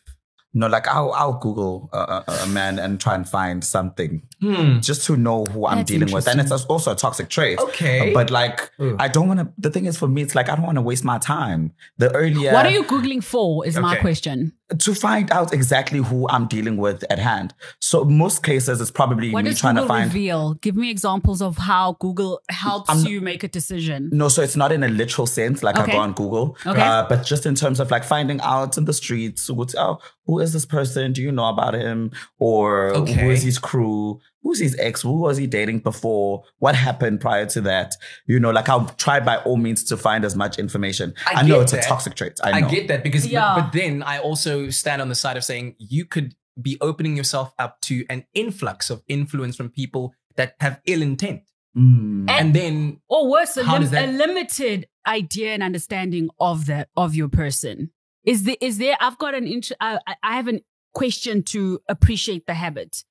No, like I'll I'll Google a, a, a man and try and find something Hmm. just to know who I'm That's dealing with, and it's also a toxic trait. Okay. but like Ugh. I don't want to. The thing is, for me, it's like I don't want to waste my time. The earlier What are you Googling for? Is my question. To find out exactly who I'm dealing with at hand. So most cases, it's probably What me trying Google to find. reveal? Give me examples of how Google helps I'm- you make a decision. No, so it's not in a literal sense, like Okay. I go on Google, Okay. uh, but just in terms of like finding out in the streets, oh, who is this person? Do you know about him? Or who Okay. is his crew? Who's his ex? Who was he dating before? What happened prior to that? You know, like I'll try by all means to find as much information. I I, know it's that. a toxic trait. I I, get that because but- Yeah. but, then I also stand on the side of saying you could be opening yourself up to an influx of influence from people that have ill intent. Mm. And then Or worse, a, lim- that- a limited idea and understanding of the of your person. Is there? Is there? I've got an. Int- I, I- I have a question to appreciate the habit.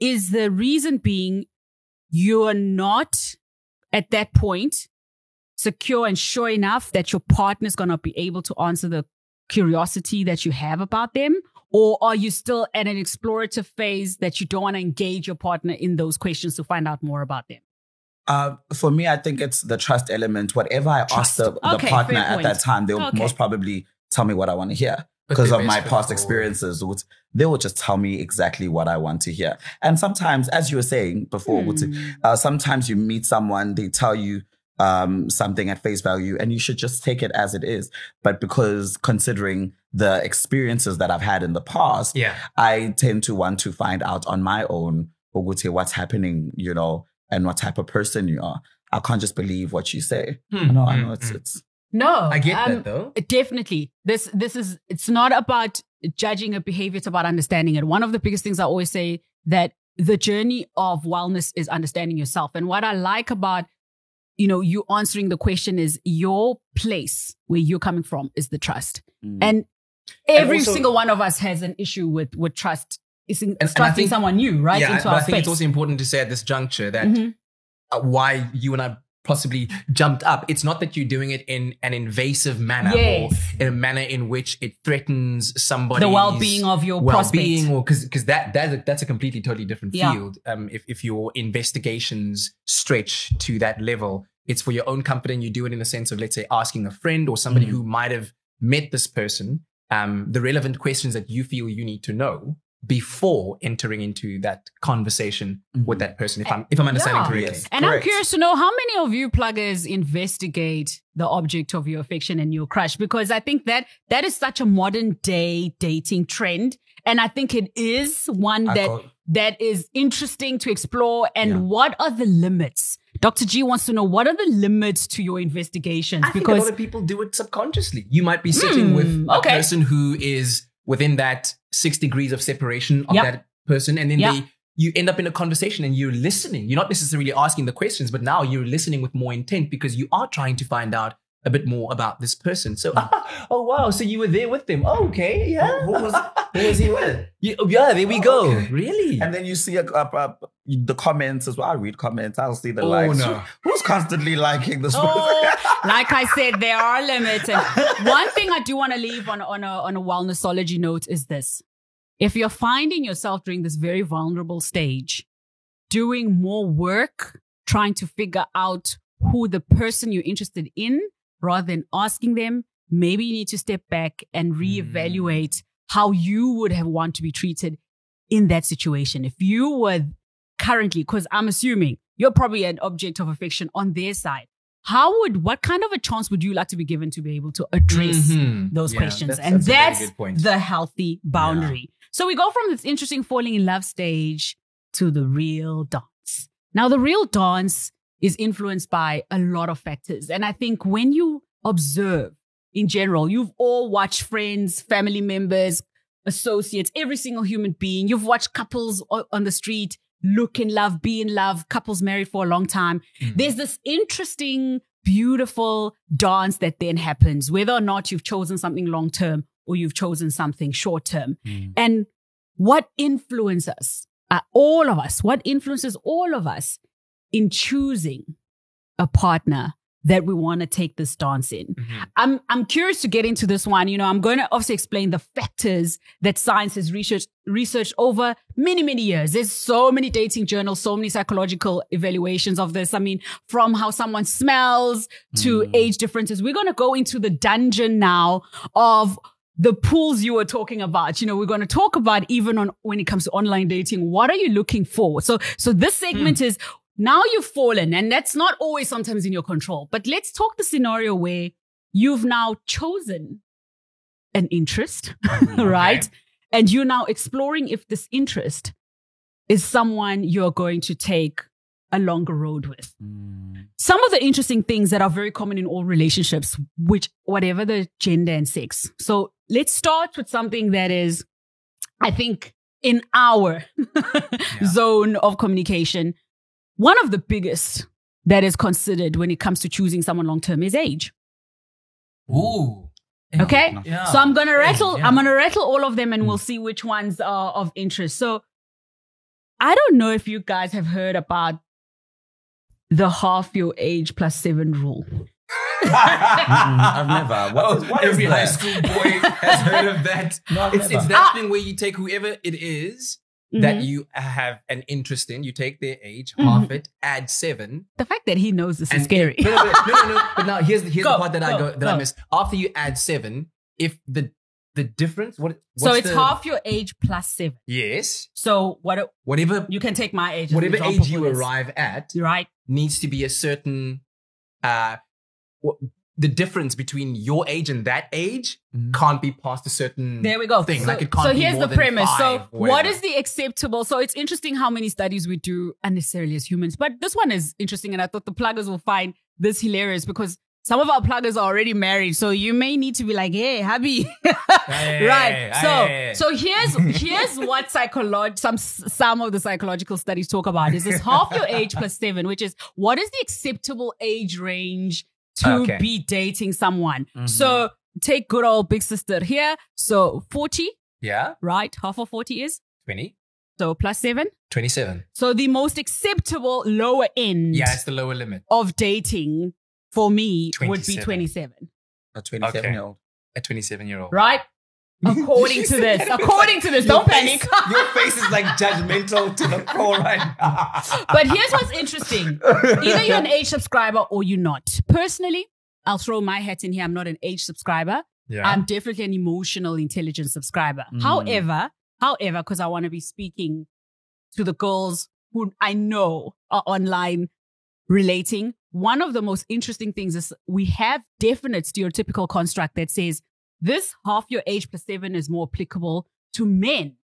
Is the reason being you are not at that point secure and sure enough that your partner's gonna be able to answer the curiosity that you have about them? Or are you still at an explorative phase that you don't want to engage your partner in those questions to find out more about them? Uh, for me, I think it's the trust element. Whatever I ask the, the Okay, partner at that time, they'll Okay. most probably tell me what I want to hear because of my past experiences. Which They will just tell me exactly what I want to hear. And sometimes, as you were saying before, Hmm. Wuti, uh, sometimes you meet someone, they tell you um, something at face value, and you should just take it as it is. But because considering the experiences that I've had in the past, yeah. I tend to want to find out on my own, Oguti, what's happening, you know, and what type of person you are. I can't just believe what you say. I know, I know it's it's No, I get um, that though. Definitely. This this is it's not about judging a behavior, it's about understanding it. One of the biggest things I always say that the journey of wellness is understanding yourself. And what I like about you know, you answering the question is your place where you're coming from is the trust. Mm. And every also- single one of us has an issue with with trust. It's in, and trusting think- someone new, right? yeah, into but our I think space. it's also important to say at this juncture that Mhm. uh, why you and I possibly jumped up. It's not that you're doing it in an invasive manner Yes. or in a manner in which it threatens somebody the well-being of your well-being prospect. or because because that that's a, that's a completely totally different Yeah. field um if, if your investigations stretch to that level it's for your own comfort and you do it in the sense of let's say asking a friend or somebody Mhm. who might have met this person um the relevant questions that you feel you need to know before entering into that conversation with that person if i'm if i'm understanding Yeah. correctly Yes. And I'm curious to know how many of you pluggers investigate the object of your affection and your crush because I think that that is such a modern day dating trend and I think it is one I that got- that is interesting to explore and Yeah. what are the limits? Dr. G wants to know what are the limits to your investigations I think a because lot of people do it subconsciously. You might be sitting Hmm, with a okay. person who is within that six degrees of separation of Yep. that person, and then Yep. they you end up in a conversation and you're listening. You're not necessarily asking the questions, but now you're listening with more intent because you are trying to find out a bit more about this person. So, oh wow, so you were there with them? Oh, okay, yeah. who was who was he with? Yeah, oh, yeah, there we go. okay. Really? And then you see a, a, a- the comments as well. I read comments. I'll see the Oh, likes. no. Who- Who's constantly liking this? Oh, like I said, there are limits. And one thing I do want to leave on, on a on a wellnessology note is this: if you're finding yourself during this very vulnerable stage, doing more work trying to figure out who the person you're interested in, rather than asking them, maybe you need to step back and reevaluate how you would have want to be treated in that situation. If you were currently, because I'm assuming you're probably an object of affection on their side. How would, what kind of a chance would you like to be given to be able to address Mhm. those Yeah, questions? that's- and that's that's the healthy boundary. So we go from this interesting falling in love stage to the real dance. Now, the real dance is influenced by a lot of factors. And I think when you observe in general, you've all watched friends, family members, associates, every single human being. You've watched couples on the street look in love, be in love, couples married for a long time. There's this interesting, beautiful dance that then happens, whether or not you've chosen something long term or you've chosen something short term. And what influences uh, all of us, what influences all of us in choosing a partner that we want to take this dance in. Mm-hmm. I'm I'm curious to get into this one. You know, I'm going to obviously explain the factors that science has researched researched over many many years. There's so many dating journals, so many psychological evaluations of this. I mean, from how someone smells to mm. age differences. We're going to go into the dungeon now of the pools you were talking about. You know, we're going to talk about even on when it comes to online dating. What are you looking for? So so this hmm. segment is now you've fallen and that's not always sometimes in your control but let's talk the scenario where you've now chosen an interest right? And you're now exploring if this interest is someone you're going to take a longer road with. Mm. Some of the interesting things that are very common in all relationships which whatever the gender and sex. So let's start with something that is i think in our zone of communication one of the biggest that is considered when it comes to choosing someone long term is age. Ooh. Okay. Yeah. So I'm gonna rattle, yeah. I'm gonna rattle all of them and we'll see which ones are of interest. So I don't know if you guys have heard about the half your age plus seven rule. I've never. What is, what is Every high that? school boy has heard of that. No, it's, it's that Ah. thing where you take whoever it is that Mhm. you have an interest in, you take their age, Mhm. half it, add seven. The fact that he knows this is scary. No, no, no, no, no. But now here's the here's Go, the part that I go, go that I go. miss. After you add seven, if the the difference what so it's the- half your age plus seven. yes So what whatever you can take my age. whatever age you arrive at Right. needs to be a certain uh the difference between your age and that age mm-hmm. can't be past a certain There we go. thing. So, like it can't so be here's more the premise. So five or what whatever. is the acceptable? So it's interesting how many studies we do unnecessarily as humans, but this one is interesting, and I thought the pluggers will find this hilarious because some of our pluggers are already married, so you may need to be like, "Hey, hubby," right? So, so here's here's what psychology some some of the psychological studies talk about is this half your age plus seven, which is what is the acceptable age range to Okay. be dating someone? Mhm. So take good old big sister here. So 40, yeah right? Half of 40 is 20 so plus seven. 27 So the most acceptable lower end yeah it's the lower limit of dating for me would be 27. 27, A 27 Okay. year old. a 27 year old right? According to this, according to this, don't panic. Your face is like judgmental to the core right now. But here's what's interesting. Either you're an age subscriber or you're not. Personally, I'll throw my hat in here. I'm not an age subscriber. yeah I'm definitely an emotional intelligence subscriber. Mm. However, however, because I want to be speaking to the girls who I know are online relating, one of the most interesting things is we have definite stereotypical construct that says this half your age plus seven is more applicable to men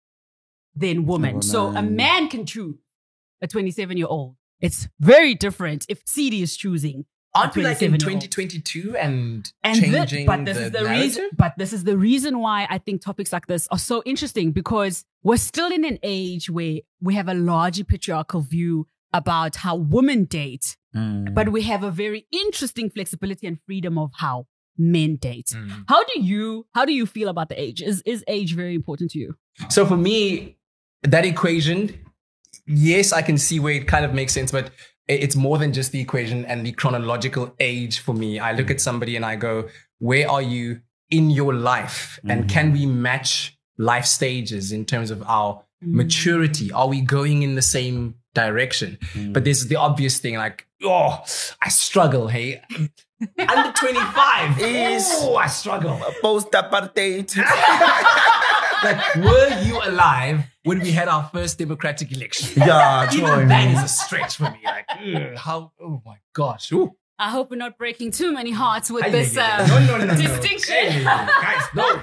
than women. So a man can choose a 27 year old. It's very different if CD is choosing. aren't we like in 2022 and, And changing but this the, is the narrative? reason. But this is the reason why I think topics like this are so interesting because we're still in an age where we have a largely patriarchal view about how women date, Mm. but we have a very interesting flexibility and freedom of how men date. Mm. How do you how do you feel about the age? Is is age very important to you? So for me, that equation, yes, I can see where it kind of makes sense, but it's more than just the equation and the chronological age for me. I look at somebody and I go, where are you in your life? And can mm. we match life stages in terms of our mm. maturity? Are we going in the same direction? But mm. there's the obvious thing like, oh, I struggle, hey. Under 25 Is- oh, I struggle. Post apartheid. Like, were you alive when we had our first democratic election? yeah, Even join. that is a stretch for me. Like, ugh, how? Oh my gosh! Ooh. I hope we're not breaking too many hearts with Ay, this uh, no, no, no, distinction. Guys, no.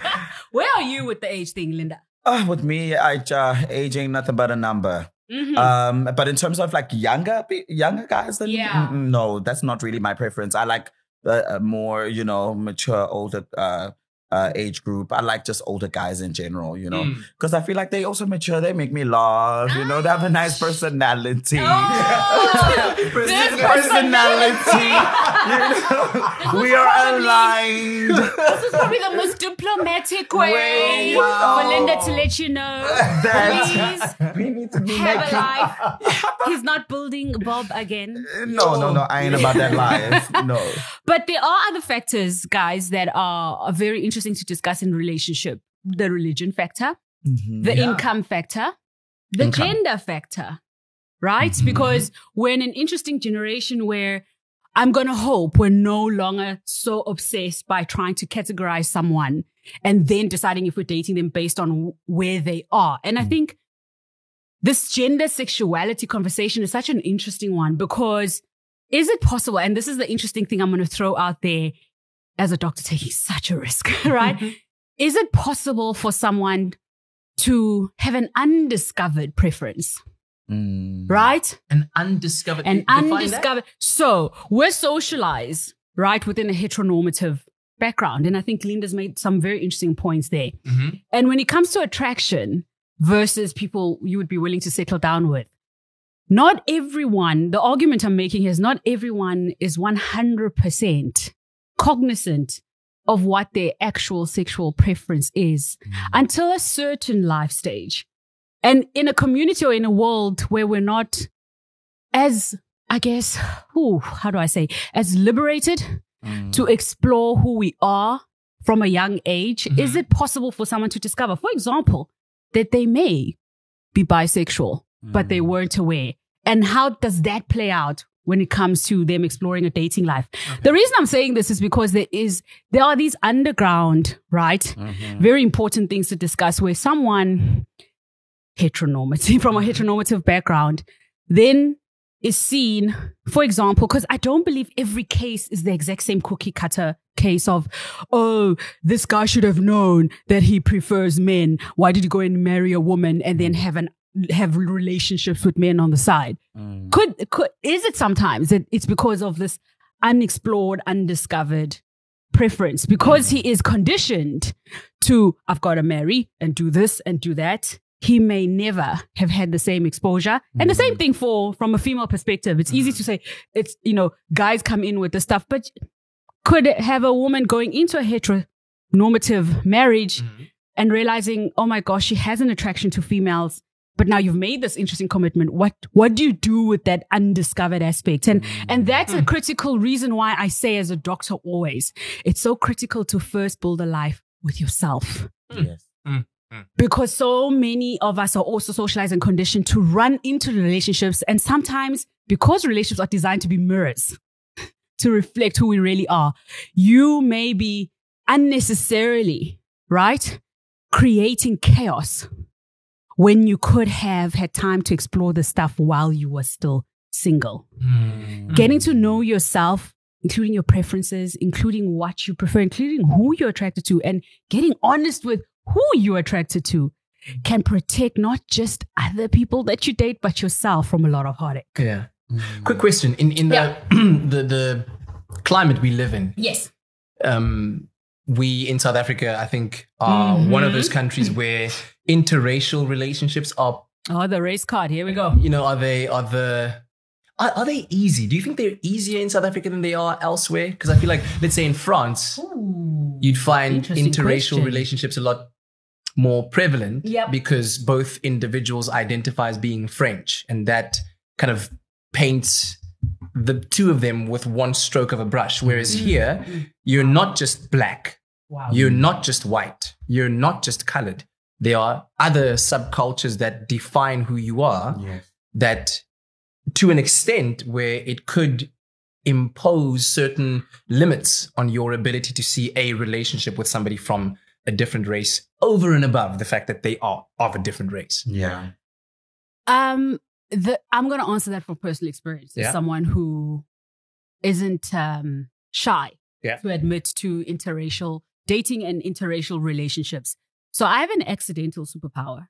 Where are you with the age thing, Lindah? Ah, with me, I, uh, age ain't nothing but a number. Mhm. Um, but in terms of like younger younger guys, then Yeah. no, that's not really my preference. I like uh, more you know mature older uh, uh, age group. I like just older guys in general, you know, Mm. because I feel like they also mature. They make me laugh. You know, they have a nice personality. Oh, this personality. you know, we are aligned. This is probably the most diplomatic way wow. for Lindah to let you know. That- Please we need to be have a life. He's not building Bob again. No, no, no. I ain't about that life. No. But there are other factors, guys, that are very interesting to discuss in relationship. The religion factor, the Yeah. income factor, the Income. gender factor, right? Mhm. Because we're in an interesting generation where I'm going to hope we're no longer so obsessed by trying to categorize someone and then deciding if we're dating them based on where they are. And I think this gender sexuality conversation is such an interesting one because is it possible? And this is the interesting thing I'm going to throw out there as a doctor taking such a risk, right? is it possible for someone to have an undiscovered preference, Mm. right? An undiscovered. An define that? undiscovered. So we're socialized, right, within a heteronormative background. And I think Lindah's made some very interesting points there. Mhm. And when it comes to attraction versus people you would be willing to settle down with, not everyone, the argument I'm making is not everyone is 100% cognizant of what their actual sexual preference is until a certain life stage. And in a community or in a world where we're not as, I guess, ooh, how do I say, as liberated Mm. to explore who we are from a young age, Mhm. is it possible for someone to discover, for example, that they may be bisexual, but they weren't aware? And how does that play out when it comes to them exploring a dating life? The reason I'm saying this is because there is, there are these underground, right? Mhm. Very important things to discuss where someone heteronormative from a heteronormative background then is seen, for example, because I don't believe every case is the exact same cookie cutter case of, oh, this guy should have known that he prefers men. Why did he go and marry a woman and then have an have relationships with men on the side? Mm. Could could is it sometimes that it's because of this unexplored, undiscovered preference? Because he is conditioned to I've got to marry and do this and do that. He may never have had the same exposure. And the same thing for from a female perspective. It's easy to say it's you know guys come in with the stuff, but could have a woman going into a heteronormative marriage Mhm. and realizing, oh my gosh, she has an attraction to females. But now you've made this interesting commitment. What what do you do with that undiscovered aspect? And and that's a critical reason why I say as a doctor always, it's so critical to first build a life with yourself. Hmm. Yes. Hmm. Hmm. Because so many of us are also socialized and conditioned to run into relationships. And sometimes because relationships are designed to be mirrors, to reflect who we really are, you may be unnecessarily, right? Creating chaos when you could have had time to explore the stuff while you were still single. Mm. Getting to know yourself, including your preferences, including what you prefer, including who you're attracted to, and getting honest with who you're attracted to can protect not just other people that you date, but yourself from a lot of heartache. Yeah. Quick question: in in the the the climate we live in, Yes. um, we in South Africa, I think, are mm-hmm. one of those countries where interracial relationships are, Oh, the race card. Here we go. you know, are they are the are, are they easy? Do you think they're easier in South Africa than they are elsewhere? Because I feel like, let's say in France, you'd find interracial question. relationships a lot more prevalent Yep. because both individuals identify as being French, and that kind of paints the two of them with one stroke of a brush. Whereas here, you're not just black, Wow. you're not just white, you're not just colored. There are other subcultures that define who you are Yes. that to an extent where it could impose certain limits on your ability to see a relationship with somebody from a different race over and above the fact that they are of a different race. Yeah. Um, the I'm gonna answer that from personal experience. As Yeah. someone who isn't um shy Yeah. to admit to interracial dating and interracial relationships. So I have an accidental superpower.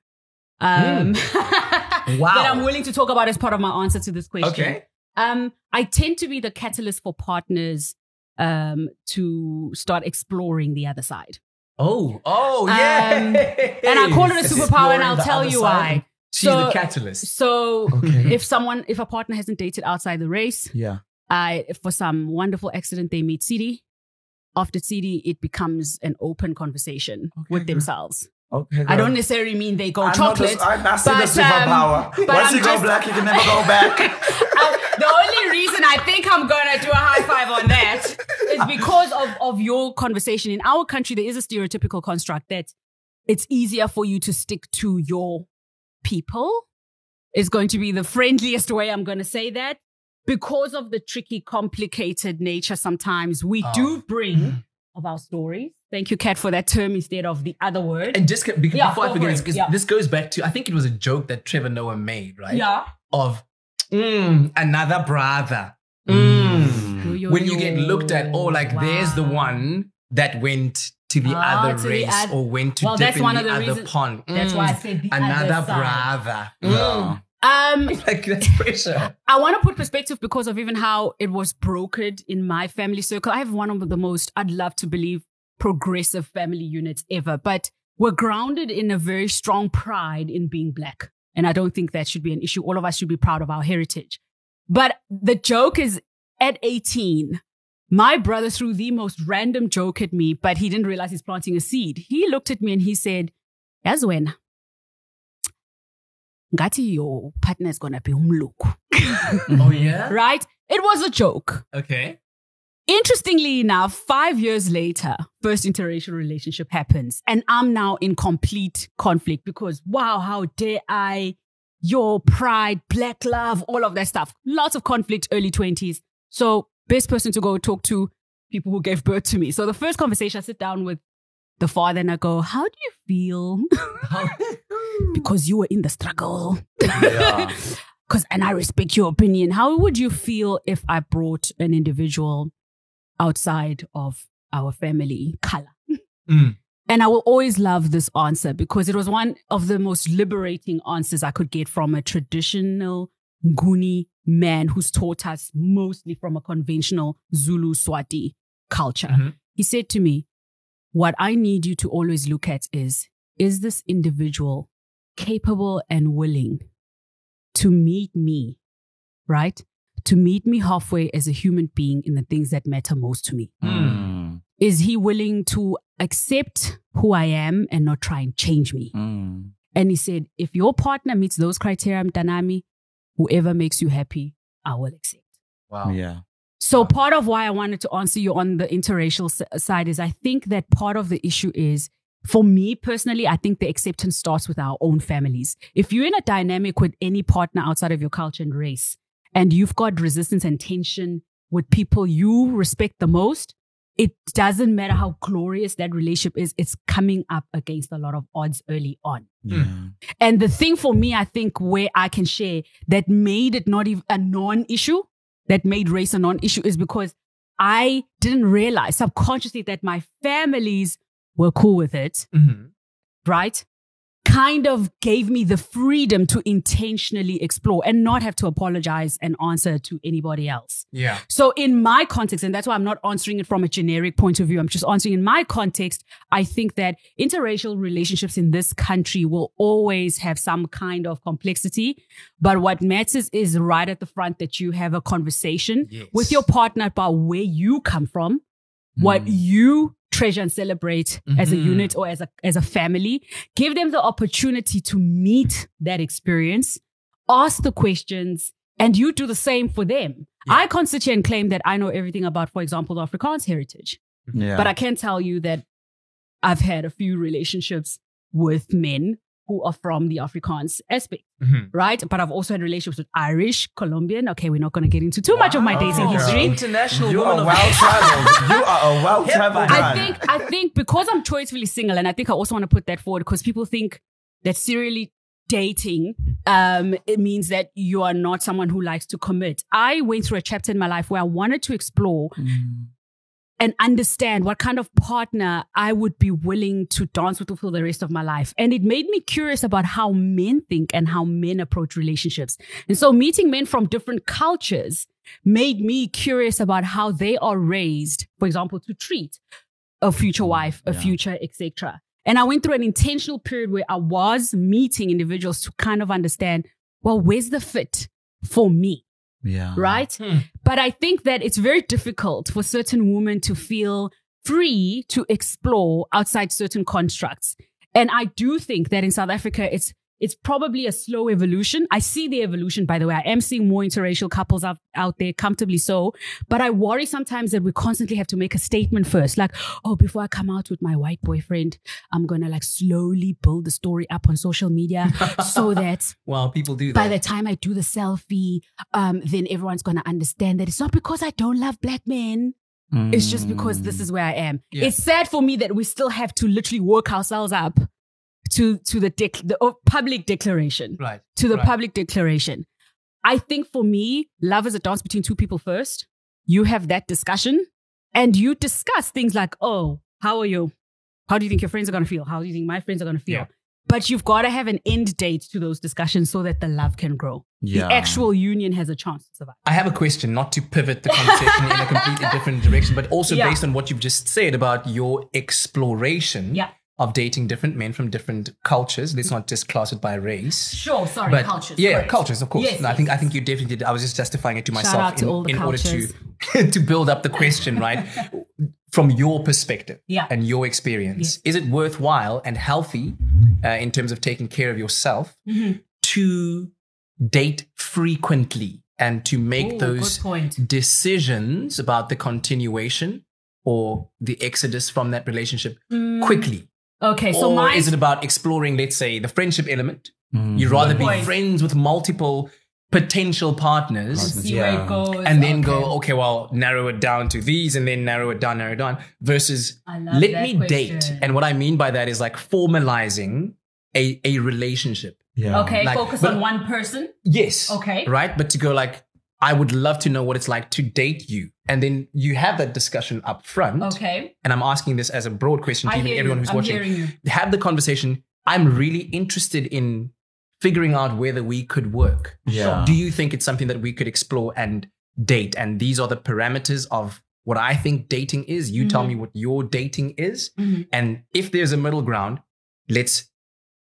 Um, Wow. that I'm willing to talk about as part of my answer to this question. Okay. Um, I tend to be the catalyst for partners um, to start exploring the other side. Oh, oh, Um, yeah. And I call it a superpower, and I'll tell you side. why. She's So- the catalyst. So, Okay. if someone, if a partner hasn't dated outside the race, Yeah. I, for some wonderful accident, they meet CD. After CD, it becomes an open conversation with girl. themselves. Okay. I don't necessarily mean they go I know chocolate. this- I, I see but, the superpower. um, Once I'm you go black, you can never go back. I- the only reason I think I'm gonna do a high five on that is because of, of your conversation. In our country, there is a stereotypical construct that it's easier for you to stick to your people. Is going to be the friendliest way I'm gonna say that. Because of the tricky, complicated nature, sometimes we Oh. do bring of our stories. Thank you, Kat, for that term instead of the other word. And just ca- be- Yeah, before I forget for this, Yeah. this goes back to I think it was a joke that Trevor Noah made, right? yeah. Of mm, another brother. Mm. When you get looked at, oh, like there's the one that went to the Ah, other to the race or went to Well, dip that's in one the of the other reasons- pond. That's why I Mm. said the another brother. Yeah. Um, Like that's pressure. I want to put perspective because of even how it was brokered in my family circle. I have one of the most, I'd love to believe, progressive family units ever, but we're grounded in a very strong pride in being black. And I don't think that should be an issue. All of us should be proud of our heritage. But the joke is at 18, my brother threw the most random joke at me, but he didn't realize he's planting a seed. He looked at me and he said, As when Ngati your partner is gonna be umlungu. Oh yeah. right? It was a joke. Okay. Interestingly enough, five years later, first interracial relationship happens, and I'm now in complete conflict because wow, how dare I? Your pride, black love, all of that stuff. Lots of conflict, early 20s. So, best person to go talk to people who gave birth to me. So, the first conversation, I sit down with the father and I go, How do you feel? because you were in the struggle. Yeah. Because, and I respect your opinion. How would you feel if I brought an individual outside of our family color? Mm. And I will always love this answer because it was one of the most liberating answers I could get from a traditional Nguni man who's taught us mostly from a conventional Zulu Swati culture. Mhm. He said to me, What I need you to always look at is, is this individual capable and willing to meet me, right? To meet me halfway as a human being in the things that matter most to me. Mm. Is he willing to accept who I am and not try and change me? Mm. And he said, if your partner meets those criteria, Mtanami, whoever makes you happy, I will accept. Wow. Yeah. So part of why I wanted to answer you on the interracial s- side is I think that part of the issue is for me personally, I think the acceptance starts with our own families. If you're in a dynamic with any partner outside of your culture and race, and you've got resistance and tension with people you respect the most, it doesn't matter how glorious that relationship is, it's coming up against a lot of odds early on. Yeah. And the thing for me, I think, where I can share that made it not even a non issue, that made race a non issue, is because I didn't realize subconsciously that my families were cool with it, Mhm. right? Kind of gave me the freedom to intentionally explore and not have to apologize and answer to anybody else. Yeah. So in my context, and that's why I'm not answering it from a generic point of view, I'm just answering in my context. I think that interracial relationships in this country will always have some kind of complexity. But what matters is right at the front that you have a conversation Yes. with your partner about where you come from, what mm. you treasure and celebrate as a Mhm. unit or as a as a family. Give them the opportunity to meet that experience, ask the questions, and you do the same for them. I can't sit here and claim that I know everything about, for example, the Afrikaans heritage, Yeah. but I can tell you that I've had a few relationships with men who are from the Afrikaans aspect, Mhm. right? But I've also had relationships with Irish, Colombian. Okay, we're not going to get into too much of my dating Wow. history. International you woman are of well traveled. you are a well traveled I think I think because I'm choicefully single, and I think I also want to put that forward because people think that serially dating um it means that you are not someone who likes to commit. I went through a chapter in my life where I wanted to explore and understand what kind of partner I would be willing to dance with for the rest of my life. And it made me curious about how men think and how men approach relationships. And so meeting men from different cultures made me curious about how they are raised, for example, to treat a future mm, wife, a Yeah. future, etc. And I went through an intentional period where I was meeting individuals to kind of understand, well, where's the fit for me? Yeah. right? Hmm. But I think that it's very difficult for certain women to feel free to explore outside certain constructs. And I do think that in South Africa, it's it's probably a slow evolution. I see the evolution, by the way. I am seeing more interracial couples out, out there, comfortably so. But I worry sometimes that we constantly have to make a statement first. Like, oh, before I come out with my white boyfriend, I'm going to like slowly build the story up on social media so that Well, people do that. by the time I do the selfie, um, then everyone's gonna understand that it's not because I don't love black men. It's just because this is where I am. Yeah. It's sad for me that we still have to literally work ourselves up to to the dec- the oh, public declaration, right. to the right. public declaration. I think for me, love is a dance between two people first. You have that discussion, and you discuss things like, "Oh, how are you? How do you think your friends are gonna feel? How do you think my friends are gonna feel?" Yeah. But you've got to have an end date to those discussions so that the love can grow Yeah. the actual union has a chance to survive. I have a question, not to pivot the conversation in a completely different direction, but also Yeah. based on what you've just said about your exploration Yeah. Of dating different men from different cultures. Let's not just class it by race. Sure, sorry, But cultures. yeah, correct. cultures, of course. Yes, I think I think you definitely did. I was just justifying it to Shout myself to in, in order to to build up the question, right? From your perspective Yeah. and your experience, is it worthwhile and healthy uh, in terms of taking care of yourself Mm-hmm. to date frequently and to make Ooh, those decisions about the continuation or the exodus from that relationship quickly? Okay, so or my is it about exploring, let's say, the friendship element? Mm. You'd rather be point. friends with multiple potential partners see where Yeah. it goes, and then okay. go, okay, well, narrow it down to these and then narrow it down, narrow it down versus let me question. date. And what I mean by that is like formalizing a, a relationship. Yeah. Okay, like- focus but- on one person. Yes. Okay. Right. But to go like, I would love to know what it's like to date you. And then you have that discussion up front. Okay, And I'm asking this as a broad question to I even hear everyone you. who's I'm watching. hearing you. Have the conversation. I'm really interested in figuring out whether we could work. Yeah. Do you think it's something that we could explore and date? And these are the parameters of what I think dating is. You tell me what your dating is. Mhm. And if there's a middle ground, let's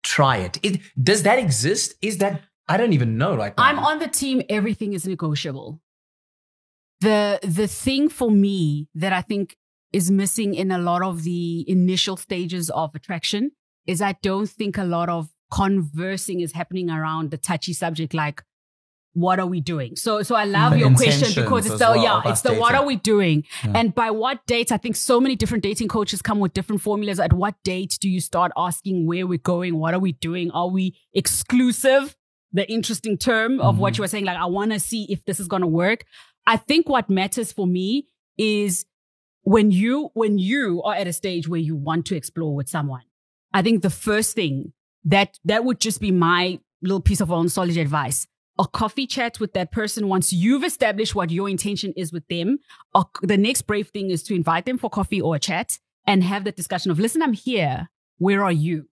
try it. it. Does that exist? Is that, I don't even know Like. I'm on the team. Everything is negotiable. The the thing for me that I think is missing in a lot of the initial stages of attraction is I don't think a lot of conversing is happening around the touchy subject like what are we doing? So so I love The your question because it's the well yeah, it's the what are we doing? Yeah. And by what dates? I think so many different dating coaches come with different formulas. At what date do you start asking where we're going? What are we doing? Are we exclusive? The interesting term of what Mhm. you were saying, like I want to see if this is gonna work. I think what matters for me is when you when you are at a stage where you want to explore with someone. I think the first thing that that would just be my little piece of own solid advice. A coffee chat with that person once you've established what your intention is with them. Or the next brave thing is to invite them for coffee or a chat and have the discussion of, listen, I'm here. Where are you?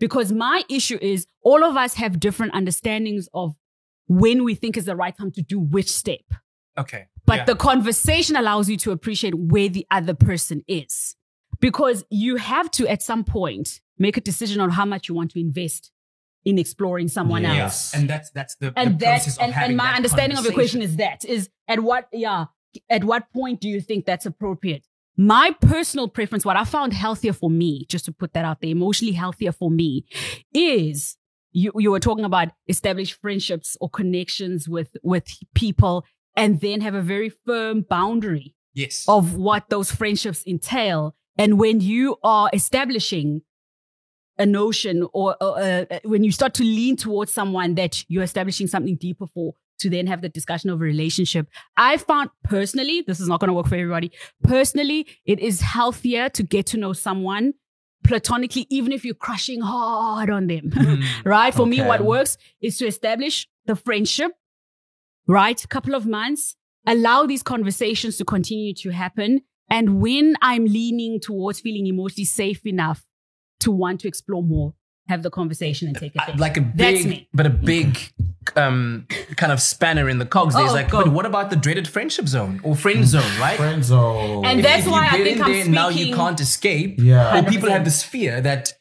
Because my issue is all of us have different understandings of when we think is the right time to do which step. okay. But Yeah. the conversation allows you to appreciate where the other person is. Because you have to, at some point, make a decision on how much you want to invest in exploring someone Yes. else. And that's, that's the, And the that, process of and, having and my understanding of your question is that is at what, yeah, at what point do you think that's appropriate? My personal preference, what I found healthier for me, just to put that out there, emotionally healthier for me, is you, you were talking about establish friendships or connections with, with people and then have a very firm boundary Yes. of what those friendships entail. And when you are establishing a notion or uh, uh, when you start to lean towards someone that you're establishing something deeper for, to then have the discussion of a relationship. I found personally, this is not going to work for everybody. Personally, it is healthier to get to know someone platonically, even if you're crushing hard on them. Mm. right? For me, what works is to establish the friendship, right? A couple of months, allow these conversations to continue to happen. And when I'm leaning towards feeling emotionally safe enough to want to explore more, have the conversation and take it. Like a That's big, me. but a big um, kind of spanner in the cogs. There's Oh, like, go. but what about the dreaded friendship zone or friend zone, right? Friend zone. And If- that's if you why I get think in I'm there, now you can't escape. Yeah. Or people have this fear that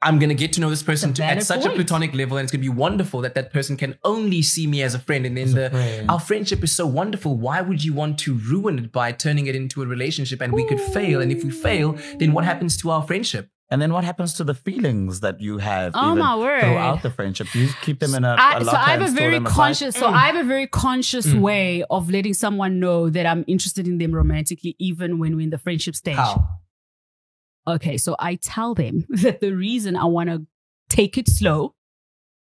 I'm going to get to know this person to, at valid such a platonic level, and it's going to be wonderful that that person can only see me as a friend. And then the friend. our friendship is so wonderful. Why would you want to ruin it by turning it into a relationship? And we could fail. And if we fail, then what happens to our friendship? And then what happens to the feelings that you have Oh, even my word. throughout the friendship? You keep them in a, I, a so I have a very them aside? conscious. So mm. I have a very conscious mm. way of letting someone know that I'm interested in them romantically, even when we're in the friendship stage. How? Okay, so I tell them that the reason I want to take it slow,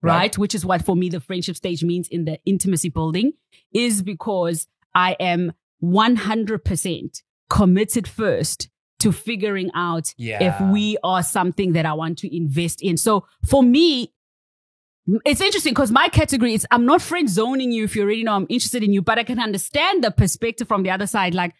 right, Right. which is what for me the friendship stage means in the intimacy building, is because I am 100% committed first to figuring out Yeah. if we are something that I want to invest in. So for me, it's interesting because my category is I'm not friend zoning you if you already know I'm interested in you, but I can understand the perspective from the other side. Like,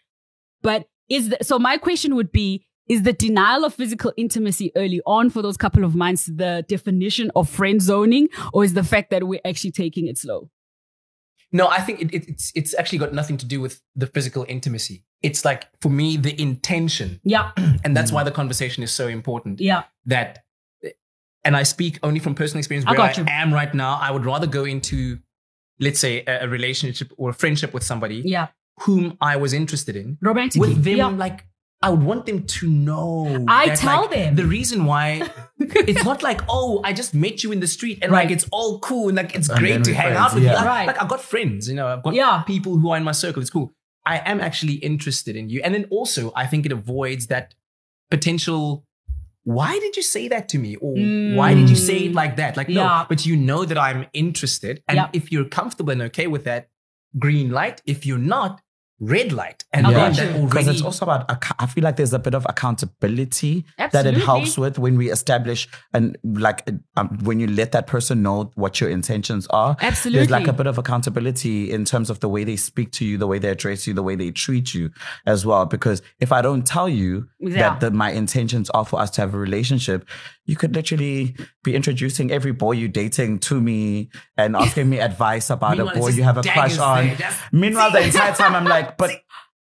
but is the, so my question would be is the denial of physical intimacy early on for those couple of months the definition of friend zoning, or is the fact that we're actually taking it slow? No, I think it, it, it's it's actually got nothing to do with the physical intimacy. It's like for me the intention, Yeah, and that's mm-hmm. why the conversation is so important. yeah, That, and I speak only from personal experience. I Where I, got you. am right now, I would rather go into, let's say, a, a relationship or a friendship with somebody yeah. whom I was interested in. Romantically, With them, yeah. like I would want them to know. I that, tell like, them. the reason why. it's not like oh I just met you in the street and like it's all cool and like it's And great to hang friends, out with you. yeah. Like, Right. like I've got friends, you know, I've got Yeah. people who are in my circle. It's cool. I am actually interested in you, and then also I think it avoids that potential. Why did you say that to me? Or why did you say it like that? Like, Mm. Yeah. no, but you know that I'm interested. And Yeah. if you're comfortable and okay with that, green light. If you're not, red light. And I then got that. Because already it's also about, I feel like there's a bit of accountability that it helps with when we establish and like um, when you let that person know what your intentions are. Absolutely. There's like a bit of accountability in terms of the way they speak to you, the way they address you, the way they treat you as well. Because if I don't tell you Yeah. that the, my intentions are for us to have a relationship, you could literally be introducing every boy you're dating to me and asking me advice about a Meanwhile, it's boy you have a crush on. Meanwhile, the entire time I'm like, but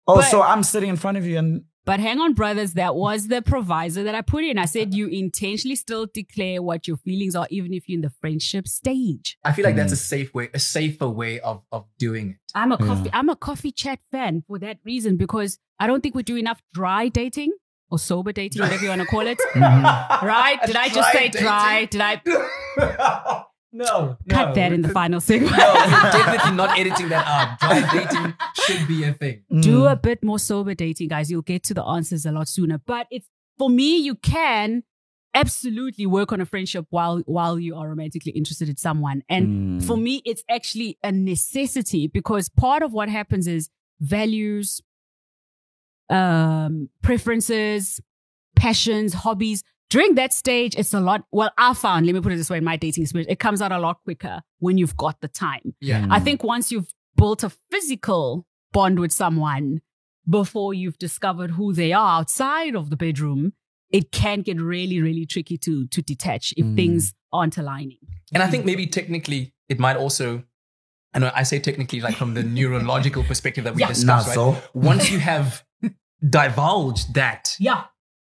also But- I'm sitting in front of you and But hang on, brothers, that was the provisor that I put in. I said you intentionally still declare what your feelings are, even if you're in the friendship stage. I feel like Mm. that's a safe way, a safer way of of doing it. I'm a coffee, I'm a coffee chat fan for that reason because I don't think we do enough dry dating or sober dating, whatever you want to call it. Right? Did I just say dry? Did I no, cut that in the final segment? No, definitely not editing that out. Dry dating should be a thing. do a bit more sober dating, guys. You'll get to the answers a lot sooner. But it's for me, you can absolutely work on a friendship while while you are romantically interested in someone. And Mm. for me, it's actually a necessity because part of what happens is values, um, preferences, passions, hobbies. During that stage, it's a lot. Well, I found, let me put it this way in my dating experience, it comes out a lot quicker when you've got the time. Yeah. I think once you've built a physical bond with someone before you've discovered who they are outside of the bedroom, it can get really, really tricky to to detach if Mm. things aren't aligning. And I think maybe technically it might also, and I say technically like from the neurological perspective that we Yeah. discussed, right? So. Once you have divulged that, Yeah.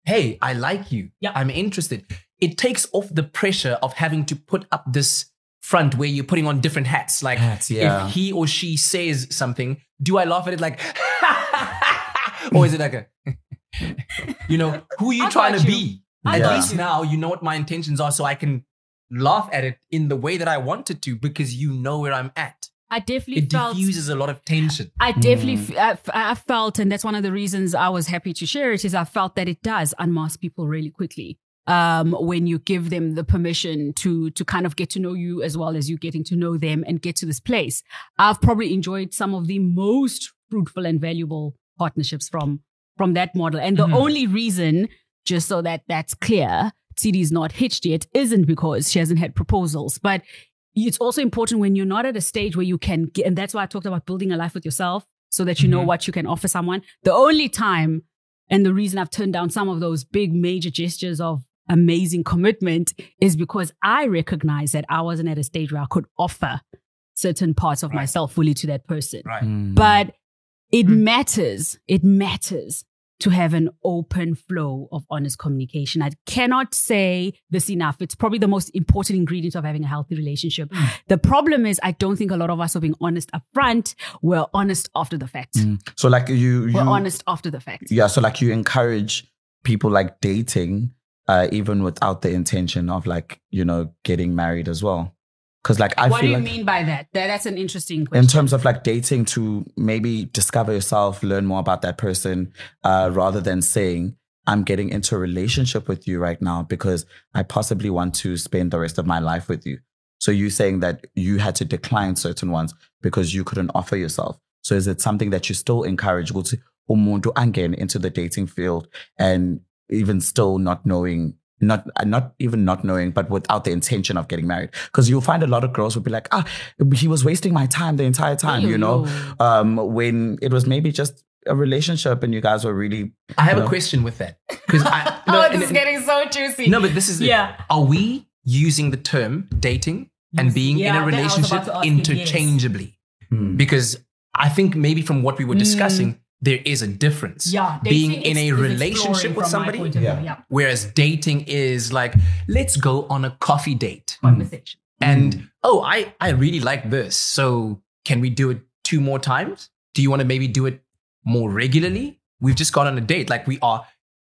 hey, I like you, Yeah. I'm interested, it takes off the pressure of having to put up this front where you're putting on different hats. Like Hats, yeah. if he or she says something, do I laugh at it like, or is it like a, you know, who are you I trying to you. be? I At got least you. now you know what my intentions are, so I can laugh at it in the way that I wanted to because you know where I'm at. I definitely It felt diffuses a lot of tension. I definitely, f- I, f- I felt, and that's one of the reasons I was happy to share it, is I felt that it does unmask people really quickly. Um, when you give them the permission to to kind of get to know you as well as you getting to know them and get to this place. I've probably enjoyed some of the most fruitful and valuable partnerships from from that model. And the Mhm. only reason, just so that that's clear, TD's not hitched yet, isn't because she hasn't had proposals, but it's also important when you're not at a stage where you can get, and that's why I talked about building a life with yourself so that you know Mhm. what you can offer someone. The only time and the reason I've turned down some of those big major gestures of amazing commitment is because I recognize that I wasn't at a stage where I could offer certain parts of Right. myself fully to that person. Right. Mm. But it Mm. matters. It matters to have an open flow of honest communication. I cannot say this enough. It's probably the most important ingredient of having a healthy relationship. Mm. The problem is, I don't think a lot of us are being honest upfront. We're honest after the fact. Mm. so like you, you We're honest after the fact. yeah so like you encourage people like dating uh even without the intention of like you know getting married as well because like i what do you like mean by that? that? That's an interesting question. in terms of like dating to maybe discover yourself learn more about that person uh rather than saying i'm getting into a relationship with you right now because i possibly want to spend the rest of my life with you so you saying that you had to decline certain ones because you couldn't offer yourself so is it something that you still encourage ukuthi umuntu angene into the dating field and even still not knowing not uh, not even not knowing but without the intention of getting married because you'll find a lot of girls will be like ah he was wasting my time the entire time you know um when it was maybe just a relationship and you guys were really I have No. a question with that because I no, oh, and- this is getting so juicy. no, but this is it. Yeah. Are we using the term dating and being Yeah, in a that I was relationship about to ask you, yes. interchangeably? Hmm. Because I think maybe from what we were discussing, there is a difference. Mm. Yeah. being in a relationship with somebody, point of view. Yeah. yeah. whereas dating is like, let's go on a coffee date. Conversation. And oh, I, I really like this. So can we do it two more times? Do you want to maybe do it more regularly? We've just got on a date. Like we are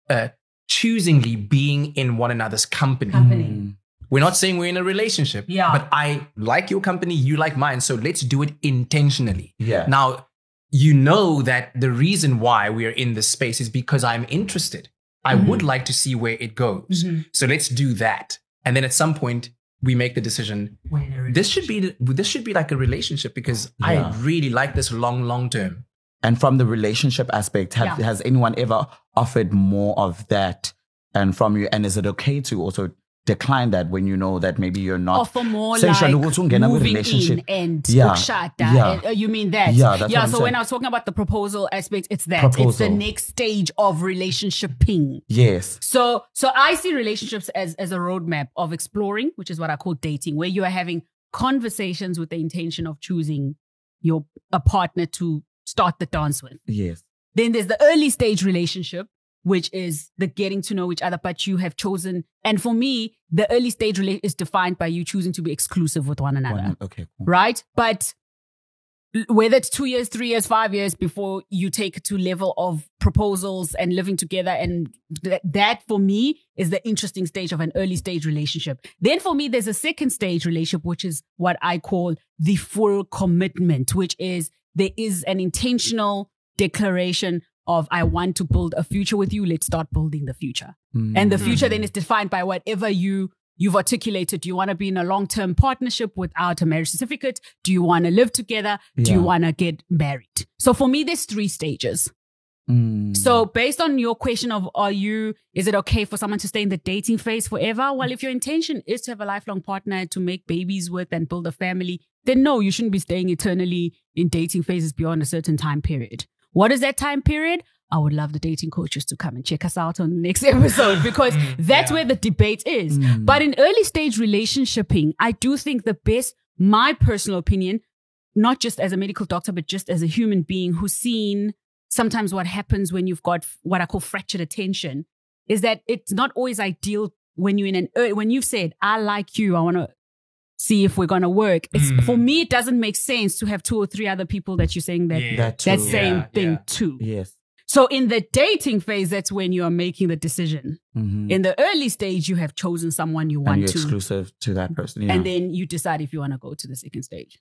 uh, choosingly being in one another's company. Company. Mm. We're not saying we're in a relationship. Yeah. But I like your company, you like mine. So let's do it intentionally. yeah Now, you know that the reason why we are in this space is because I'm interested. I Mhm. would like to see where it goes. Mhm. So let's do that. And then at some point, we make the decision We're in a this should be this should be like a relationship because Yeah. I really like this long long term. and from the relationship aspect have, Yeah. has anyone ever offered more of that and from you and is it okay to also decline that when you know that maybe you're not offer more like moving in and Yeah. Yeah. And, uh, you mean that? Yeah, yeah. so saying. when I was talking about the proposal aspect, it's that proposal. it's the next stage of relationshiping. yes So so I see relationships as as a roadmap of exploring, which is what I call dating, where you are having conversations with the intention of choosing your a partner to start the dance with. yes Then there's the early stage relationship, which is the getting to know each other, but you have chosen. And for me, the early stage rela- is defined by you choosing to be exclusive with one another, One- okay cool. right? But whether it's two years, three years, five years before you take to level of proposals and living together, and th- that for me is the interesting stage of an early stage relationship. Then for me, there's a second stage relationship, which is what I call the full commitment, which is there is an intentional declaration of I want to build a future with you. Let's start building the future. And the future then is defined by whatever you you've articulated. Do you want to be in a long-term partnership without a marriage certificate? Do you want to live together? Do you want to get married? So for me, there's three stages. Mm. So based on your question of are you is it okay for someone to stay in the dating phase forever? Well, if your intention is to have a lifelong partner to make babies with and build a family, then no, you shouldn't be staying eternally in dating phases beyond a certain time period. What is that time period? I would love the dating coaches to come and check us out on the next episode because that's where the debate is. Mm. But in early stage relationshiping, I do think the best, my personal opinion, not just as a medical doctor, but just as a human being who's seen sometimes what happens when you've got what I call fractured attention is that it's not always ideal when you're in an when you've said I like you, I want to see if we're going to work. It's Mm. for me it doesn't make sense to have two or three other people that you're saying that Yeah. that that same Yeah, thing yeah. too. yes So in the dating phase that's when you are making the decision. Mhm. In the early stage you have chosen someone you and want you're to exclusive to that person yeah. and then you decide if you want to go to the second stage.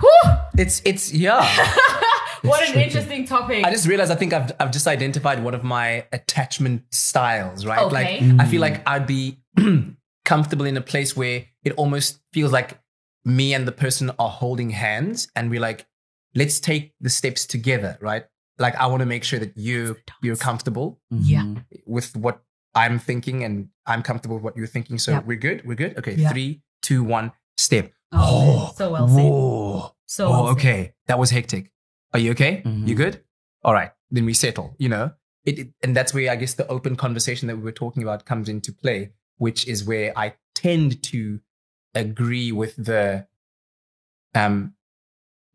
Whew! It's it's yeah. what an tricky. interesting topic. I just realized I think I've I've just identified one of my attachment styles, right? Okay. Like I feel Mm. like I'd be comfortable in a place where it almost feels like me and the person are holding hands and we're like, let's take the steps together, right? Like I want to make sure that you you're comfortable Yeah. Mhm. with what I'm thinking and I'm comfortable with what you're thinking. So Yep. we're good. We're good. Okay. Yeah. Three, two, one, step. Oh, man. so well said. Whoa. So oh, well said. okay. That was hectic. Are you okay? Mhm. You good? All right. Then we settle, you know? It, it- and that's where I guess the open conversation that we were talking about comes into play, which is where I tend to agree with the um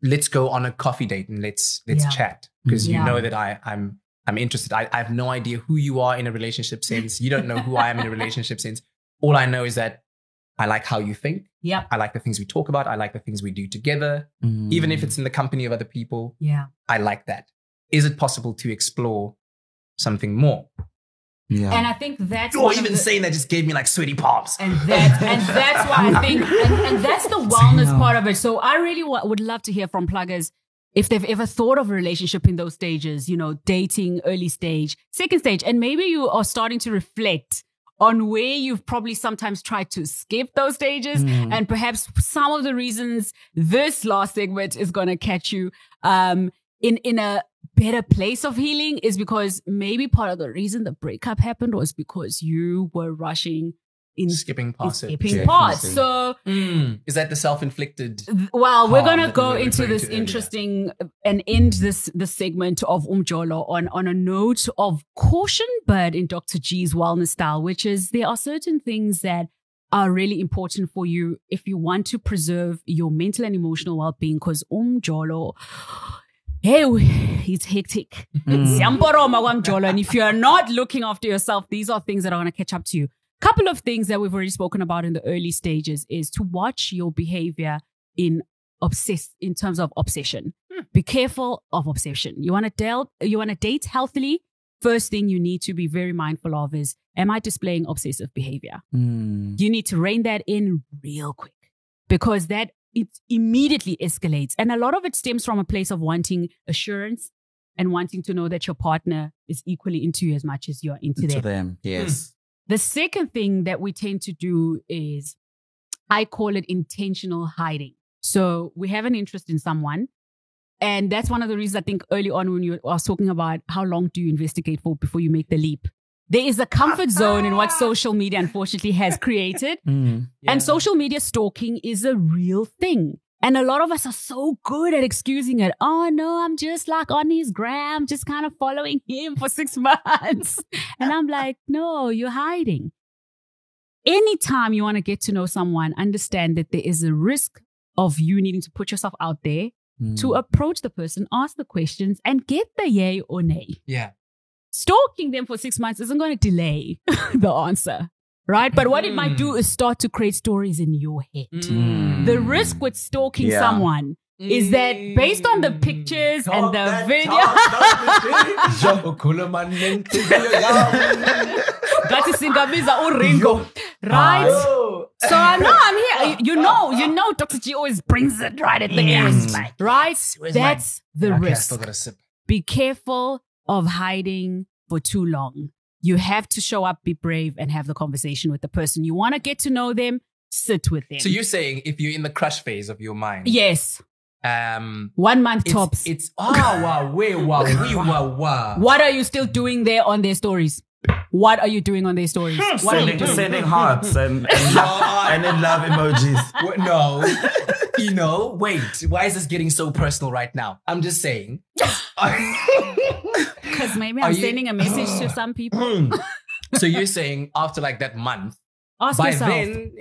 let's go on a coffee date and let's let's Yeah. chat. Because Yeah. you know that I, I'm I'm interested. I, I have no idea who you are in a relationship sense. You don't know who I am in a relationship sense. All I know is that I like how you think. Yeah. I like the things we talk about. I like the things we do together. Even if it's in the company of other people, Yeah. I like that. Is it possible to explore something more? Yeah. And I think that's Or one even the- saying that just gave me like sweaty palms. and that and that's why I think and, and that's the wellness part of it. So I really wa- would love to hear from pluggers if they've ever thought of a relationship in those stages, you know, dating, early stage, second stage, and maybe you are starting to reflect on where you've probably sometimes tried to skip those stages Mm. and perhaps some of the reasons this last segment is going to catch you um in in a better place of healing is because maybe part of the reason the breakup happened was because you were rushing in Skipping past it. skipping Yeah, parts. definitely. So, Mm. Is that the self-inflicted? well, we're gonna that we go into this to earlier. interesting uh, and end this this segment of Umjolo on on a note of caution, but in Dr. G's wellness style, which is there are certain things that are really important for you if you want to preserve your mental and emotional well-being. Because Umjolo. Hey, it's hectic. Kwamjolo. And if you're not looking after yourself, these are things that are going to catch up to you. Couple of things that we've already spoken about in the early stages is to watch your behavior in obsess in terms of obsession. Be careful of obsession. You want to deal, you want to date healthily. First thing you need to be very mindful of is, am I displaying obsessive behavior? Mm. you need to rein that in real quick because that it immediately escalates and a lot of it stems from a place of wanting assurance and wanting to know that your partner is equally into you as much as you're into to them. them. Yes. Hmm. The second thing that we tend to do is I call it intentional hiding. So we have an interest in someone. And that's one of the reasons I think early on when you was talking about how long do you investigate for before you make the leap. There is a comfort zone in what social media unfortunately has created. Mm. And social media stalking is a real thing. And a lot of us are so good at excusing it. Oh no, I'm just like on his gram, just kind of following him for six months. and I'm like, no, you're hiding. Anytime you want to get to know someone, understand that there is a risk of you needing to put yourself out there to Mm. approach the person, ask the questions, and get the yay or nay Yeah. Stalking them for six months isn't going to delay the answer, right? But what it might do is start to create stories in your head. Mm. The risk with stalking Yeah. someone is that based on the pictures and the video, that is Singabiza Uringo, right? So I know I'm here. You you know, you know, Dr. G always brings it right at the end, right? That's the Okay, risk still got a sip. be careful of hiding for too long. You have to show up, be brave, and have the conversation with the person. You want to get to know them, sit with them. So you're saying if you're in the crush phase of your mind, yes, um, one month it's, tops. It's ah wow, wait, wow, wee, wow, wow. what are you still doing there on their stories? What are you doing on their stories? Hmm, what are you Sending, doing? sending hearts and and, love, and then love emojis. What, no, you know, wait. Why is this getting so personal right now? I'm just saying. Because maybe I'm you- sending a message to some people. Hmm. so you're saying after like that month, Ask by yourself. then,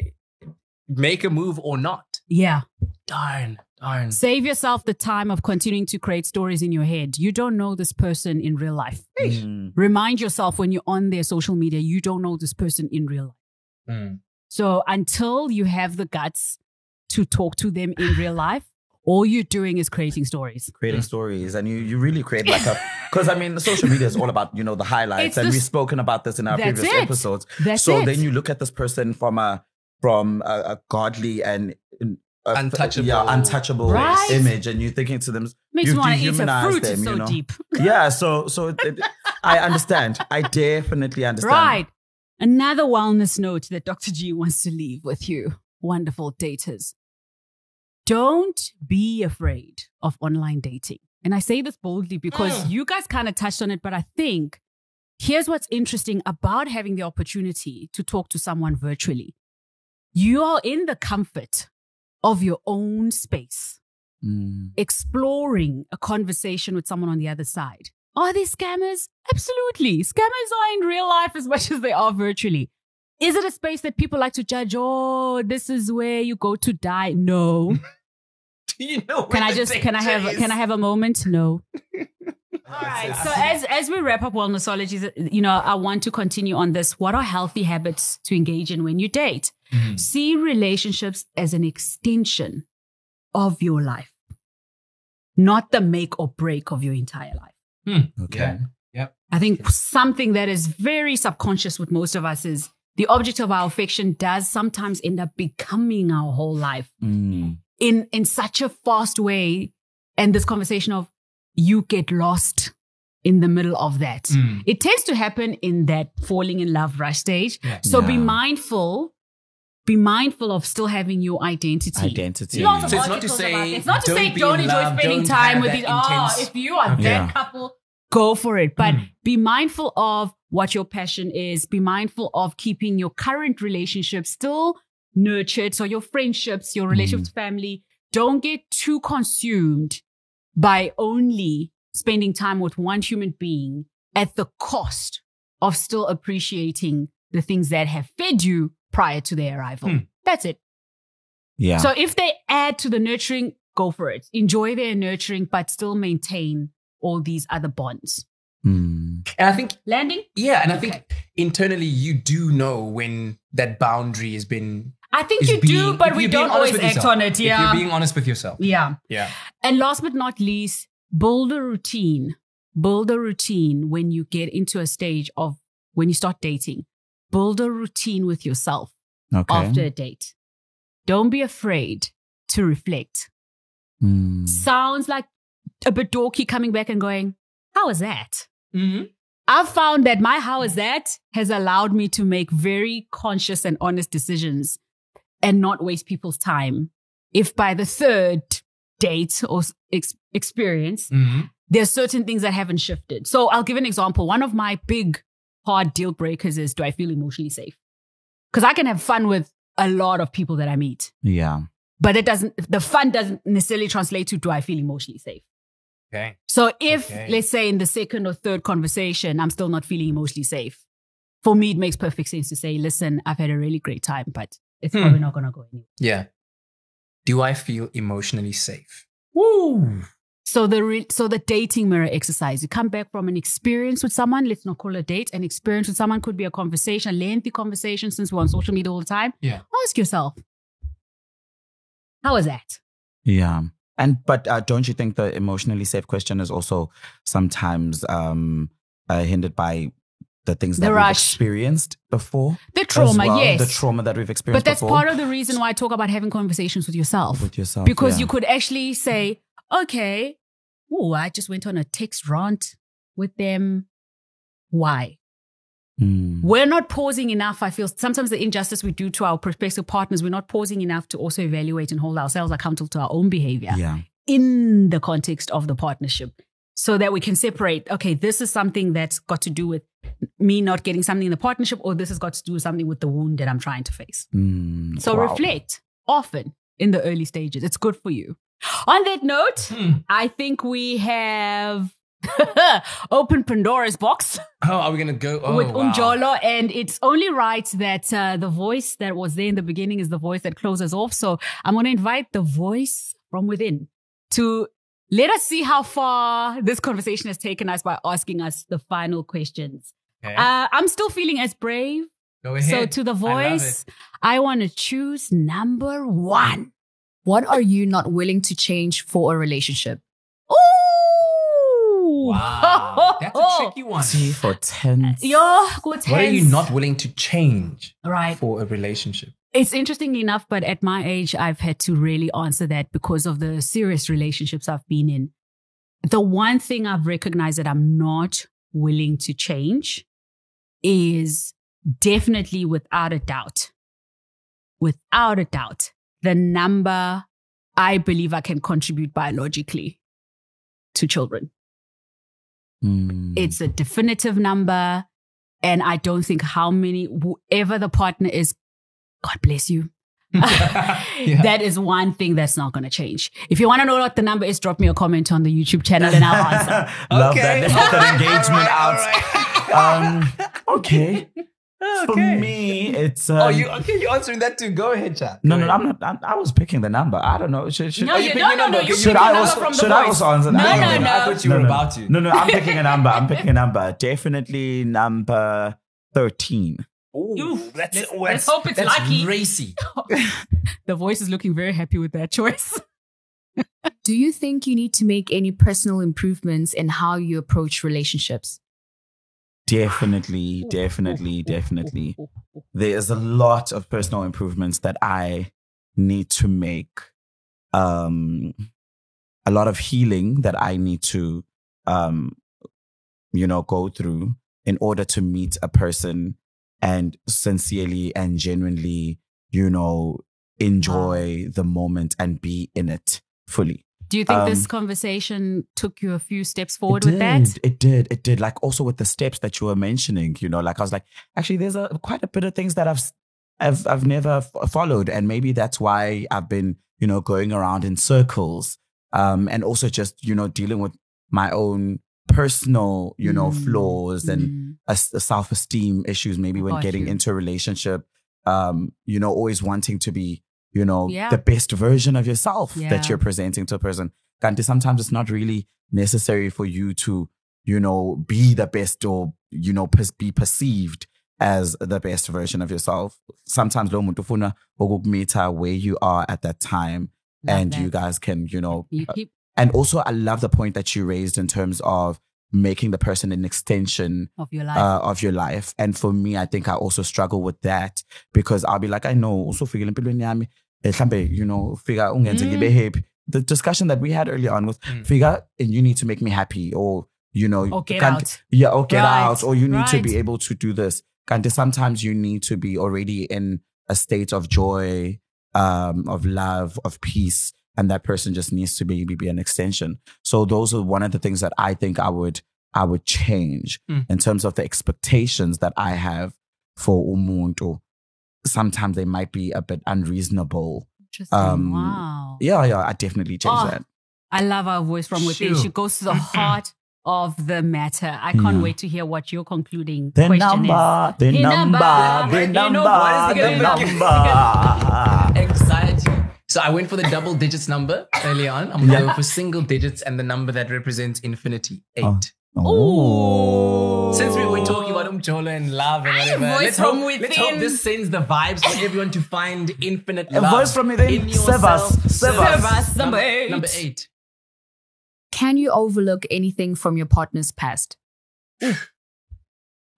make a move or not? yeah. Darn, darn. Save yourself the time of continuing to create stories in your head. You don't know this person in real life. Mm. Remind yourself when you're on their social media, you don't know this person in real life. Mm. So until you have the guts to talk to them in real life, all you're doing is creating stories. creating stories and you you really create like a because I mean the social media is all about you know the highlights It's and the we've spoken about this in our That's previous it. episodes. That's so it. then you look at this person from a from a, a godly and a, Untouchable. yeah, untouchable Right? image, and you're thinking to them, Makes you've me want to eat a dehumanized fruit. them, so you know? deep. yeah. So so it, it- I understand. I definitely understand. Right. Another wellness note that Dr. G wants to leave with you, wonderful daters. Don't be afraid of online dating. And I say this boldly because mm. you guys kind of touched on it, but I think here's what's interesting about having the opportunity to talk to someone virtually. You are in the comfort of your own space. Mm. exploring a conversation with someone on the other side. Are they scammers? Absolutely. Scammers are in real life as much as they are virtually. Is it a space that people like to judge? Oh, this is where you go to die. No. Do you know? Can I just can I have can I have a moment? No. All right. So as as we wrap up wellnessology, you know, I want to continue on this. What are healthy habits to engage in when you date? See relationships as an extension of your life, not the make or break of your entire life. Okay. Yep. I think something that is very subconscious with most of us is the object of our affection does sometimes end up becoming our whole life Mm. in in such a fast way and this conversation of you get lost in the middle of that Mm. it tends to happen in that falling in love rush stage Yeah. so be mindful be mindful of still having your identity. Identity. Lots of So it's not to say it's not to don't say don't enjoy love, spending don't time with that each oh if you are that Yeah. couple go for it. But Mm. be mindful of what your passion is. Be mindful of keeping your current relationship still nurtured. So your friendships your relationship with family. Don't get too consumed by only spending time with one human being at the cost of still appreciating the things that have fed you prior to their arrival Hmm. that's it Yeah. so if they add to the nurturing, go for it. Enjoy their nurturing, but still maintain all these other bonds. Mm. And I think Landing? yeah, and I think internally you do know when that boundary has been. I think is you do, but we don't always act yourself. on it. If Yeah. you're being honest with yourself. yeah. Yeah. And last but not least, build a routine. Build a routine when you get into a stage of when you start dating. Build a routine with yourself Okay. after a date. Don't be afraid to reflect. Mm. Sounds like a bit dorky coming back and going, How was that? Mm-hmm. I've found that my how is that has allowed me to make very conscious and honest decisions and not waste people's time. If by the third date or ex- experience, Mm-hmm. there's certain things that haven't shifted. So I'll give an example. One of my big hard deal breakers is do I feel emotionally safe? Because I can have fun with a lot of people that I meet, Yeah. but it doesn't, the fun doesn't necessarily translate to do I feel emotionally safe? Okay. So if, Okay. let's say, in the second or third conversation, I'm still not feeling emotionally safe, for me, it makes perfect sense to say, listen, I've had a really great time, but it's Hmm. probably not going to go anywhere. Yeah. Do I feel emotionally safe? Woo. So the re- so the dating mirror exercise, you come back from an experience with someone, let's not call it a date, an experience with someone could be a conversation, a lengthy conversation since we're on social media all the time. Yeah. Ask yourself, how was that? Yeah. And but uh, don't you think the emotionally safe question is also sometimes um, uh, hindered by the things The that we've experienced before? The trauma, well? yes. The trauma that we've experienced but that's before part of the reason why I talk about having conversations with yourself. with yourself. because yeah. you could actually say, okay, oh, I just went on a text rant with them. Why? Mm. We're not pausing enough. I feel sometimes the injustice we do to our prospective partners, we're not pausing enough to also evaluate and hold ourselves accountable to our own behavior Yeah. in the context of the partnership so that we can separate, okay, this is something that's got to do with me not getting something in the partnership, or this has got to do with something with the wound that I'm trying to face. Mm. So Wow. reflect often in the early stages. It's good for you. On that note, Hmm. I think we have opened Pandora's box Oh, are we gonna go oh, with wow. Umjolo, and it's only right that uh, the voice that was there in the beginning is the voice that closes off. So I'm going to invite the voice from within to let us see how far this conversation has taken us by asking us the final questions. Okay. Uh, I'm still feeling as brave. go ahead. So to the voice, it. I, want to choose number one. What are you not willing to change for a relationship? Ooh! Wow. That's a tricky one. T for ten. Yo, good What are you not willing to change right? for a relationship? It's interesting enough, but at my age, I've had to really answer that because of the serious relationships I've been in. The one thing I've recognized that I'm not willing to change is definitely without a doubt, without a doubt, the number I believe I can contribute biologically to children. Mm. It's a definitive number. And I don't think how many, whoever the partner is, God bless you. That is one thing that's not going to change. If you want to know what the number is, drop me a comment on the YouTube channel and I'll answer. Love Okay. that. Let's get that engagement All right, out. Um, okay. For Okay. me, it's. Um, Oh, you okay? You answering that too? Go ahead, chat. No, no, I'm not. I'm, I was picking the number. I don't know. Should, should, No, you picking no, no, no. You Should pick I a number also- from the should I also answer that? No, no, no. I thought you no, were no. about to. No, no. I'm picking a number. I'm picking a number. Definitely number 13. Oof, that's let's- oh, let's hope it's that's lucky. racy. The voice is looking very happy with that choice. Do you think you need to make any personal improvements in how you approach relationships? Definitely, definitely, definitely. There is a lot of personal improvements that I need to make. Um, a lot of healing that I need to, um, you know, go through in order to meet a person and sincerely and genuinely, you know, enjoy the moment and be in it fully. Do you think Um, this conversation took you a few steps forward it with that? It did. It did. Like also with the steps that you were mentioning, you know, like I was like, actually, there's a quite a bit of things that I've I've I've never f- followed, and maybe that's why I've been, you know, going around in circles, um, and also just you know dealing with my own personal, you know, Mm, flaws and mm. a, self esteem issues. Maybe when Got getting you. into a relationship, um, you know, always wanting to be, you know, Yeah. the best version of yourself Yeah. that you're presenting to a person. Kanti, sometimes it's not really necessary for you to, you know, be the best or, you know, be perceived as the best version of yourself. Sometimes lo muntu ufuna ukukumita where you are at that time Love and that. you guys can, you know, You uh, keep and also I love the point that you raised in terms of making the person an extension of your life. uh, of your life. And for me, I think I also struggle with that because I'll be like, I know, also figure empilweni yami, eh, mhlambe, you know, figure ungenze Mm. The discussion that we had earlier on was Mm. figure and you need to make me happy or you know Or get out. Yeah, or get Right, out. Or you need to be able to do this. Kanti, sometimes you need to be already in a state of joy, um, of love, of peace. And that person just needs to maybe be an extension. So those are one of the things that I think I would I would change Mm. in terms of the expectations that I have for umuntu. Sometimes they might be a bit unreasonable. Um, wow. Yeah, yeah, I definitely change Oh, that. I love our voice from within. Shoo. She goes to the heart of the matter. I can't Yeah. wait to hear what your concluding The question is. number, the The number, number. the You know number, the the number. Anxiety. So I went for the double digits number early on. I'm gonna Yeah. for single digits and the number that represents infinity, eight. Oh. oh. Ooh. Since we were talking about umjolo and love and whatever, voice let's, from hope, let's hope this sends the vibes for everyone to find infinite A love. voice from within. in Serve us, serve us. Serve us, number eight. Number eight. Can you overlook anything from your partner's past?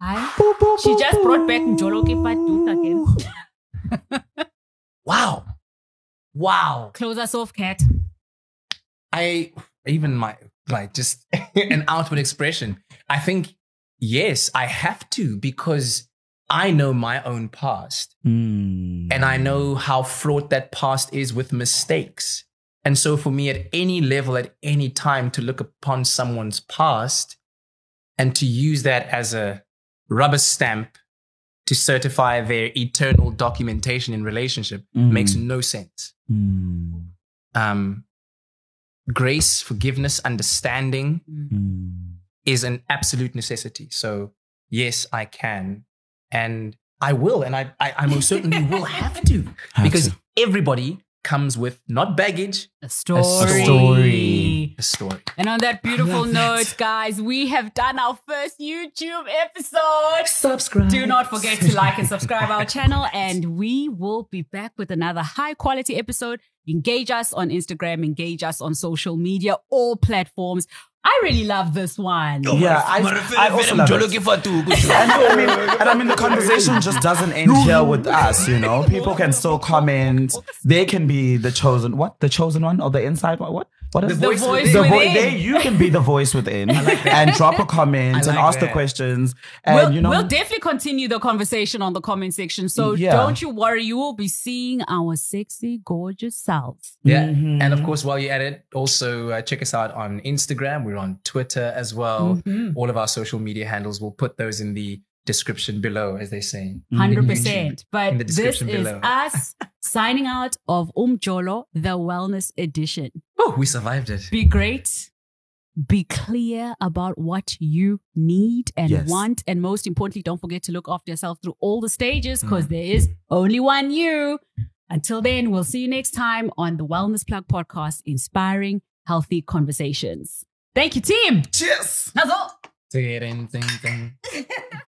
Hi. She just brought back Njoloke Fatut again. Wow. Wow. Close us off, cat. I even my like just an outward expression. I think yes, I have to because I know my own past Mm. and I know how fraught that past is with mistakes. And so for me at any level at any time to look upon someone's past and to use that as a rubber stamp to certify their eternal documentation in relationship Mm. makes no sense. Mm. Um, grace, forgiveness, understanding Mm. is an absolute necessity. So yes, I can, and I will, and I I, I most certainly will have to Have because to. everybody comes with not baggage, A story. A story. a story. And on that beautiful love that. note, guys, we have done our first YouTube episode. Subscribe. Do not forget to like and subscribe our channel, and we will be back with another high quality episode. Engage us on Instagram, engage us on social media, all platforms. I really love this one. Yeah, I, I also love it. And I mean, and I mean, the conversation just doesn't end here with us. You know, people can still comment. They can be the chosen. What the chosen one or the inside one? What? What is The voice voice The within. voice. They, you can be the voice within and drop a comment I and like ask the questions. And We'll, you know, we'll definitely continue the conversation on the comment section. So Yeah. don't you worry, you will be seeing our sexy, gorgeous selves. Yeah, Mhm. and of course, while you're at it, also uh, check us out on Instagram. We're on Twitter as well. Mhm. All of our social media handles. We'll put those in the description below, as they say. 100%. But this description is us signing out of Umjolo, the Wellness Edition. Oh, we survived it. Be great. Be clear about what you need and Yes. want. And most importantly, don't forget to look after yourself through all the stages because Mm. there is only one you. Until then, we'll see you next time on the Wellness Plug podcast, inspiring healthy conversations. Thank you, team. Cheers. That's all.